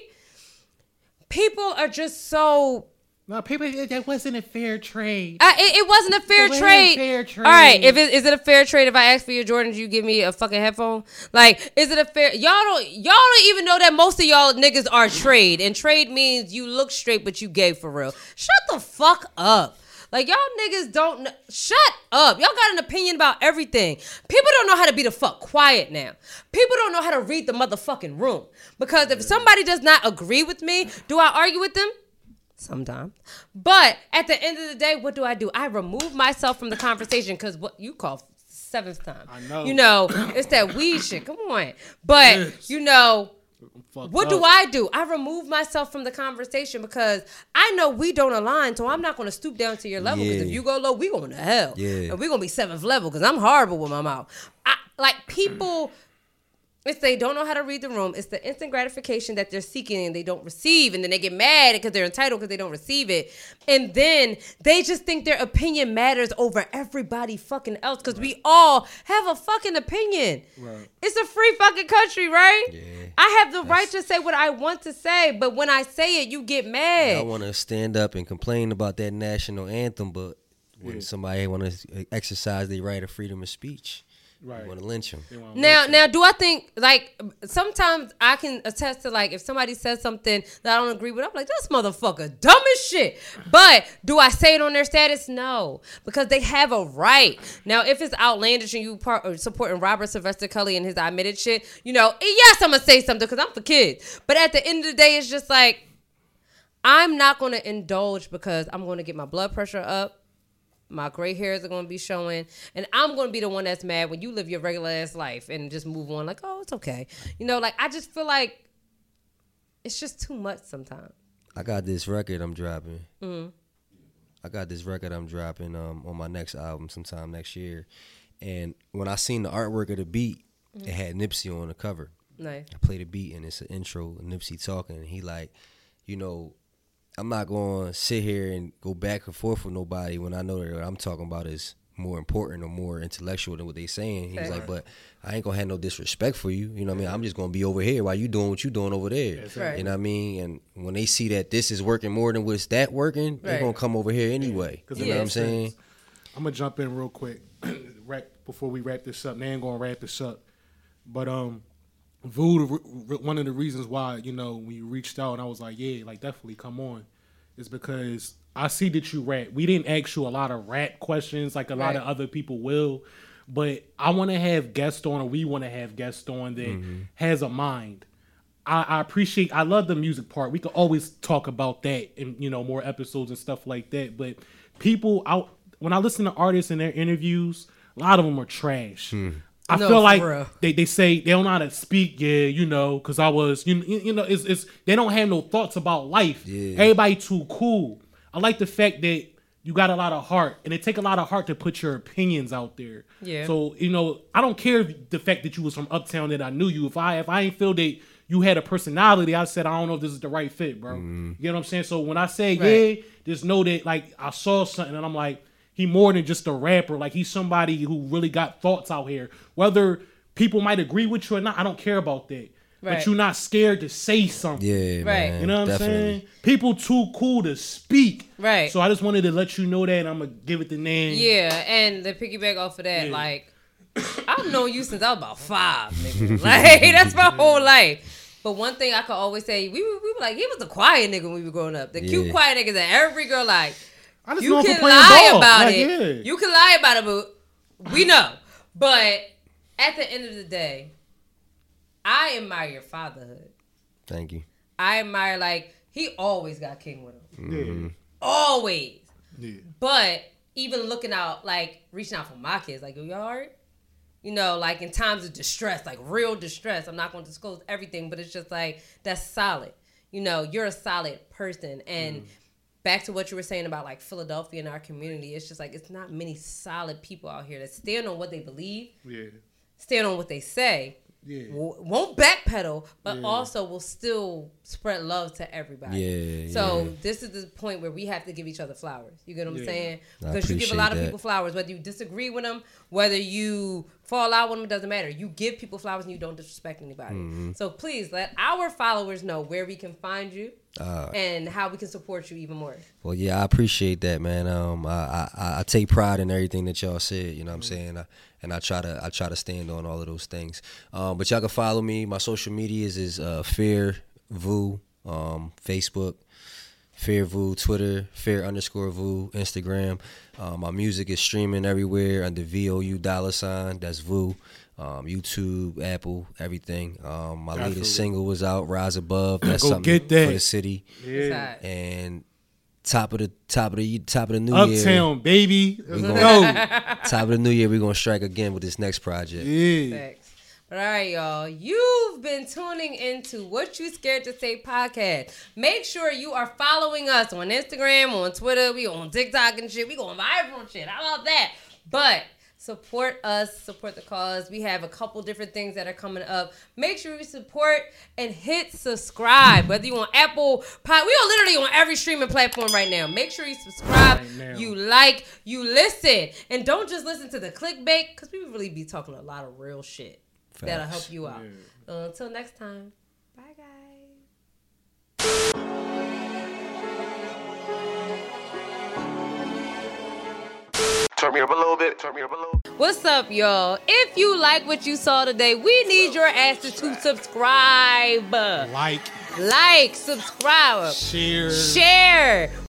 People are just so No, people, that wasn't a fair trade. I, it, it wasn't a fair It wasn't a trade. fair trade. All right, if it, is it a fair trade if I ask for your Jordans, you give me a fucking headphone? Like, is it a fair? Y'all don't y'all don't even know that most of y'all niggas are trade, and trade means you look straight but you gay for real. Shut the fuck up. Like y'all niggas don't kn- shut up. Y'all got an opinion about everything. People don't know how to be the fuck quiet now. People don't know how to read the motherfucking room. Because if somebody does not agree with me, do I argue with them? Sometimes. But at the end of the day, what do I do? I remove myself from the conversation because what you call seventh time. I know. You know, it's that weed shit. Come on. But, Yes. you know, Fucked what do. I do? I remove myself from the conversation because I know we don't align, so I'm not going to stoop down to your level. Because Yeah. if you go low, we going to hell. Yeah. And we going to be seventh level because I'm horrible with my mouth. I, like, people, it's they don't know how to read the room. It's the instant gratification that they're seeking and they don't receive. And then they get mad because they're entitled because they don't receive it. And then they just think their opinion matters over everybody fucking else because we all have a fucking opinion. Right. It's a free fucking country, right? Yeah. I have the right to say what I want to say, but when I say it, you get mad. I want to stand up and complain about that national anthem, but when Yeah. somebody want to exercise their right of freedom of speech, Right. you want to lynch them. Now, listen. now, do I think like sometimes I can attest to like if somebody says something that I don't agree with, I'm like this motherfucker dumb as shit. But do I say it on their status? No, because they have a right. Now, if it's outlandish and you part or supporting Robert Sylvester Kelly and his I admitted shit, you know, yes, I'm gonna say something because I'm for kids. But at the end of the day, it's just like I'm not gonna indulge because I'm gonna get my blood pressure up. My gray hairs are gonna be showing, and I'm gonna be the one that's mad when you live your regular ass life and just move on. Like, oh, it's okay. You know, like I just feel like it's just too much sometimes. I got this record I'm dropping. Mm-hmm. I got this record I'm dropping um, on my next album sometime next year. And when I seen the artwork of the beat, Mm-hmm. it had Nipsey on the cover. Nice. I played a beat and it's an intro, Nipsey talking, and he like, you know, I'm not going to sit here and go back and forth with nobody when I know that what I'm talking about is more important or more intellectual than what they're saying. He's Right. like, but I ain't gonna have no disrespect for you. You know what I mean? I'm just gonna be over here while you doing what you doing over there. Right. You know what I mean? And when they see that this is working more than what's that working, they're gonna come over here anyway. 'Cause You know what I'm makes saying? I'm gonna jump in real quick, wrap before we wrap this up. They ain't gonna wrap this up, but um, Re- one of the reasons why you know when you reached out and I was like, yeah, like definitely come on, is because I see that you rap. We didn't ask you a lot of rap questions like a lot of other people will, but I want to have guests on, or we want to have guests on that mm-hmm. has a mind. I, I appreciate. I love the music part. We could always talk about that in you know more episodes and stuff like that. But people out when I listen to artists and their interviews, a lot of them are trash. Hmm. I No, feel like real. they, they say they don't know how to speak. Yeah, you know, because I was you you you know it's, it's they don't have no thoughts about life. Yeah. Everybody too cool. I like the fact that you got a lot of heart, and it take a lot of heart to put your opinions out there. Yeah. So you know, I don't care the fact that you was from uptown that I knew you. If I if I ain't feel that you had a personality, I said I don't know if this is the right fit, bro. Mm-hmm. You know what I'm saying? So when I say Right. yeah, just know that like I saw something and I'm like, he more than just a rapper. Like he's somebody who really got thoughts out here. Whether people might agree with you or not, I don't care about that. Right. But you're not scared to say something. Yeah, Right. man. You know what definitely. I'm saying? People too cool to speak. Right. So I just wanted to let you know that and I'm gonna give it the name. Yeah, and the piggyback off of that, Yeah. like I've known you since I was about five, nigga. Like that's my whole life. But one thing I could always say, we were, we were like, he was a quiet nigga when we were growing up. The cute quiet niggas that every girl like. I just You know him for can lie ball. about Like, it. yeah. You can lie about it, but we know. But at the end of the day, I admire your fatherhood. Thank you. I admire like he always got king with him. Yeah. Mm-hmm. Always. Yeah. But even looking out, like reaching out for my kids, like, y'all alright? You know, like in times of distress, like real distress. I'm not going to disclose everything, but it's just like that's solid. You know, you're a solid person. And mm. Back to what you were saying about like Philadelphia and our community, it's just like it's not many solid people out here that stand on what they believe, Yeah. stand on what they say, Yeah. won't backpedal, but also will still spread love to everybody. Yeah, So yeah. this is the point where we have to give each other flowers. You get what I'm Yeah. saying? Because you give a lot of that. people flowers, whether you disagree with them, whether you fall out with them, it doesn't matter. You give people flowers and you don't disrespect anybody. Mm-hmm. So please let our followers know where we can find you Uh, and how we can support you even more. Well, yeah, I appreciate that, man. Um, I, I I take pride in everything that y'all said. You know what I'm saying? I, and I try to I try to stand on all of those things. Um, but y'all can follow me. My social medias is uh, Fear Vu, um, Facebook, Fear Vu, Twitter, Fear underscore Vu, Instagram. Um, my music is streaming everywhere under V O U dollar sign. That's Vu. Um, YouTube, Apple, everything. Um, my Absolutely. latest single was out, Rise Above. That's Go something get that. for the city Yeah. and top of the top of the top of the new year. Uptown, baby. Let's gonna- go. Top of the new year, we're gonna strike again with this next project. Yeah. Thanks. All right, y'all. You've been tuning into What You Scared to Say podcast. Make sure you are following us on Instagram, on Twitter. We on TikTok and shit. We going viral and shit. How about that? But support us, support the cause. We have a couple different things that are coming up. Make sure you support and hit subscribe. Whether you on Apple, Pod, we are literally on every streaming platform right now. Make sure you subscribe. Right. You like, you listen, and don't just listen to the clickbait because we really be talking a lot of real shit that'll help you out. Uh, until next time, bye guys. Turn me up a little bit. Turn me up a little. What's up, y'all? If you like what you saw today, we need your asses to subscribe, Like, like, subscribe, share. share.